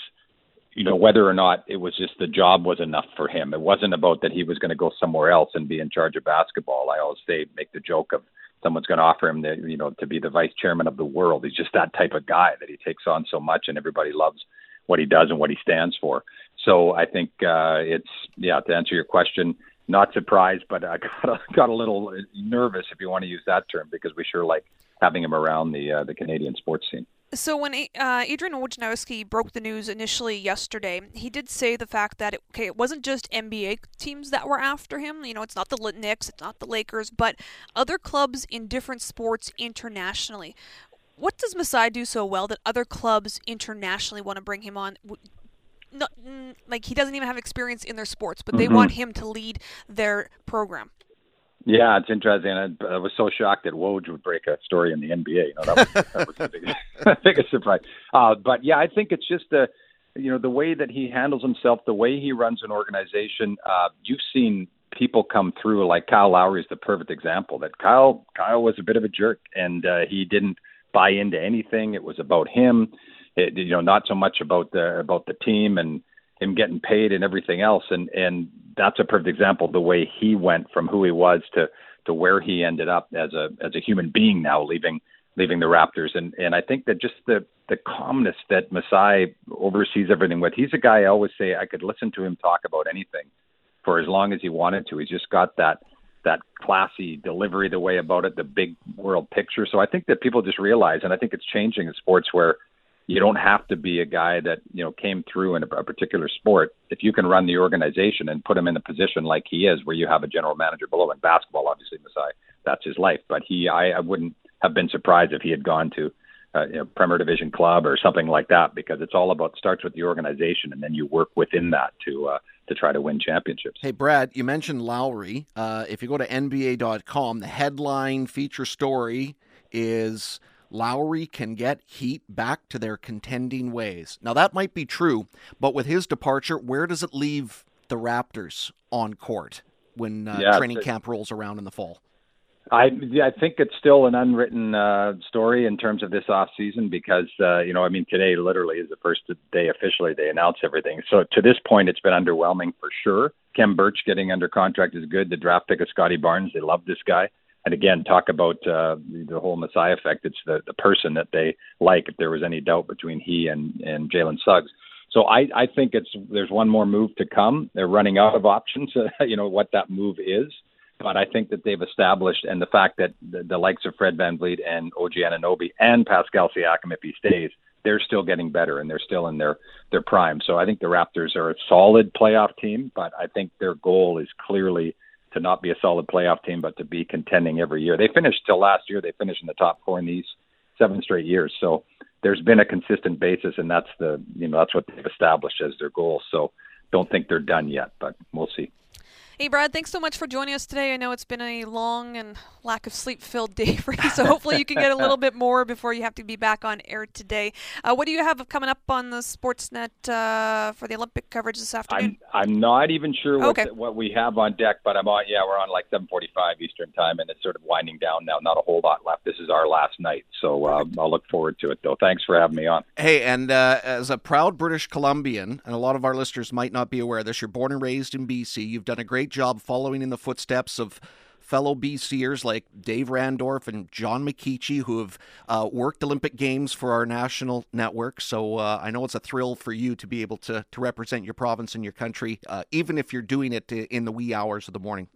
you know whether or not it was just the job was enough for him. It wasn't about that he was going to go somewhere else and be in charge of basketball. I always say make the joke of someone's going to offer him the you know to be the vice chairman of the world. He's just that type of guy that he takes on so much and everybody loves what he does and what he stands for. So I think uh, it's yeah to answer your question. Not surprised, but I got a, got a little nervous, if you want to use that term, because we sure like having him around the uh, the Canadian sports scene.
So when uh, Adrian Wojnarowski broke the news initially yesterday, he did say the fact that it, okay, it wasn't just NBA teams that were after him. You know, it's not the Knicks, it's not the Lakers, but other clubs in different sports internationally. What does Masai do so well that other clubs internationally want to bring him on? Not, like he doesn't even have experience in their sports, but they mm-hmm. want him to lead their program.
Yeah, it's interesting. I, I was so shocked that Woj would break a story in the NBA. You know, that was, the biggest, biggest surprise. Uh, but yeah, I think it's just the, you know, the way that he handles himself, the way he runs an organization. Uh, you've seen people come through, like Kyle Lowry is the perfect example. That Kyle, Kyle was a bit of a jerk, and uh, he didn't buy into anything. It was about him. It, you know, not so much about the about the team and him getting paid and everything else. And and that's a perfect example the way he went from who he was to to where he ended up as a as a human being now leaving leaving the Raptors. And and I think that just the the calmness that Masai oversees everything with he's a guy I always say I could listen to him talk about anything for as long as he wanted to. He's just got that that classy delivery the way about it the big world picture. So I think that people just realize and I think it's changing in sports where you don't have to be a guy that you know came through in a, a particular sport. If you can run the organization and put him in a position like he is, where you have a general manager below in basketball, obviously Masai, that's his life. But he, I, I wouldn't have been surprised if he had gone to uh, you know, Premier Division club or something like that, because it's all about starts with the organization, and then you work within that to uh, to try to win championships.
Hey, Brad, you mentioned Lowry. Uh, if you go to NBA.com, the headline feature story is Lowry can get Heat back to their contending ways. Now, that might be true, but with his departure, where does it leave the Raptors on court when uh, yeah, training camp rolls around in the fall?
I I think it's still an unwritten uh, story in terms of this off season because uh, you know I mean today literally is the first day officially they announce everything. So to this point it's been underwhelming for sure. Khem Birch getting under contract is good. The draft pick of Scottie Barnes, they love this guy and again, talk about uh, the whole Masai effect. It's the, the person that they like. If there was any doubt between he and and Jalen Suggs, so I I think it's there's one more move to come. They're running out of options. Uh, you know what that move is, but I think that they've established, and the fact that the, the likes of Fred VanVleet and OG Anunoby and Pascal Siakam, if he stays, they're still getting better and they're still in their their prime. So I think the Raptors are a solid playoff team, but I think their goal is clearly to not be a solid playoff team, but to be contending every year. They finished till last year. They finished in the top four in these seven straight years. So there's been a consistent basis, and that's the you know that's what they've established as their goal. So don't think they're done yet, but we'll see.
Hey, Brad, thanks so much for joining us today. I know it's been a long and lack of sleep filled day for you, so hopefully you can get a little bit more before you have to be back on air today. Uh, what do you have coming up on the Sportsnet uh, for the Olympic coverage this afternoon?
I'm, I'm not even sure what, okay. the, what we have on deck, but I'm on, yeah, we're on like 7.45 Eastern time, and it's sort of winding down now. Not a whole lot left. This is our last night, so uh, I'll look forward to it, though. Thanks for having me on.
Hey, and uh, as a proud British Columbian, and a lot of our listeners might not be aware of this, you're born and raised in BC. You've done a great job following in the footsteps of fellow BCers like Dave Randorf and John McKeachie, who have uh, worked Olympic Games for our national network. So uh, I know it's a thrill for you to be able to, to represent your province and your country, uh, even if you're doing it in the wee hours of the morning.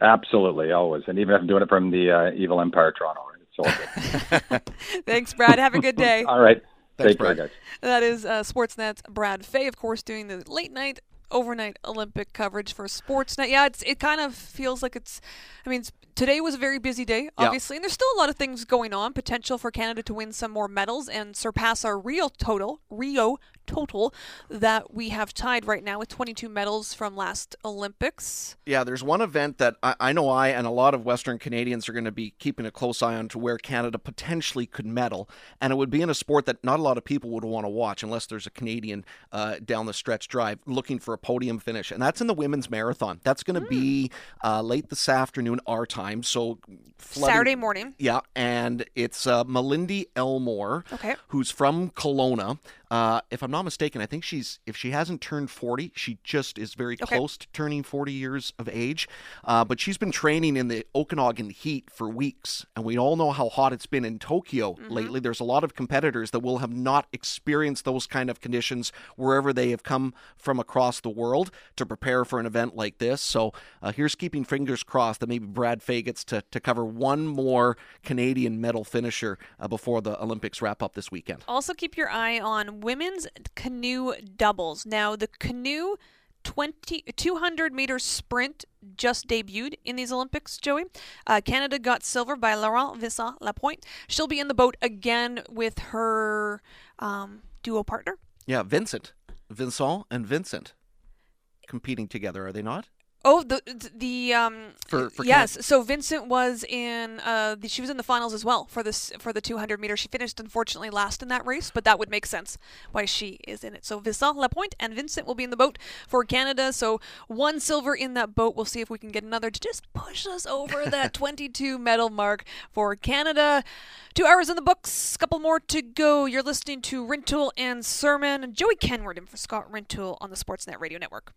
Absolutely, always. And even if I'm doing it from the uh, evil Empire Toronto. It's all
good. Thanks, Brad. Have a good day.
all right.
Thanks,
Take
Brad.
care, guys.
That is uh, Sportsnet's Brad Fay, of course, doing the late night overnight Olympic coverage for Sportsnet. Yeah, it's it kind of feels like it's. I mean, it's, today was a very busy day, obviously, and there's still a lot of things going on. Potential for Canada to win some more medals and surpass our Rio total, Rio total that we have tied right now with 22 medals from last Olympics.
Yeah, there's one event that I, I know I and a lot of Western Canadians are going to be keeping a close eye on to where Canada potentially could medal, and it would be in a sport that not a lot of people would want to watch unless there's a Canadian uh, down the stretch drive looking for a podium finish, and that's in the women's marathon. That's going to be uh, late this afternoon our time, so flooding-
Saturday morning.
Yeah, and it's uh, Malindi Elmore,
Okay.
who's from Kelowna. Uh, if I'm not mistaken, I think she's if she hasn't turned 40, she just is very
Okay.
close to turning 40 years of age. Uh, but she's been training in the Okanagan heat for weeks, and we all know how hot it's been in Tokyo lately. There's a lot of competitors that will have not experienced those kind of conditions wherever they have come from across the world to prepare for an event like this. So uh, here's keeping fingers crossed that maybe Brad Fay gets to, to cover one more Canadian medal finisher uh, before the Olympics wrap up this weekend.
Also, keep your eye on women's canoe doubles. Now, the canoe 20, 200 meter sprint just debuted in these Olympics, Joey. Uh, Canada got silver by Laurence Vincent Lapointe. She'll be in the boat again with her um, duo partner.
Yeah, Vincent. Vincent and Vincent competing together, are they not?
Oh, the the um
For- for
yes. So Vincent was in uh the, she was in the finals as well for this for the 200 meter. She finished unfortunately last in that race, but that would make sense why she is in it. So Vincent Lapointe and Vincent will be in the boat for Canada. So one silver in that boat. We'll see if we can get another to just push us over that 22 medal mark for Canada. Two hours in the books, couple more to go. You're listening to Rintoul and Surman. Joey Kenward in for Scott Rintoul on the Sportsnet Radio Network.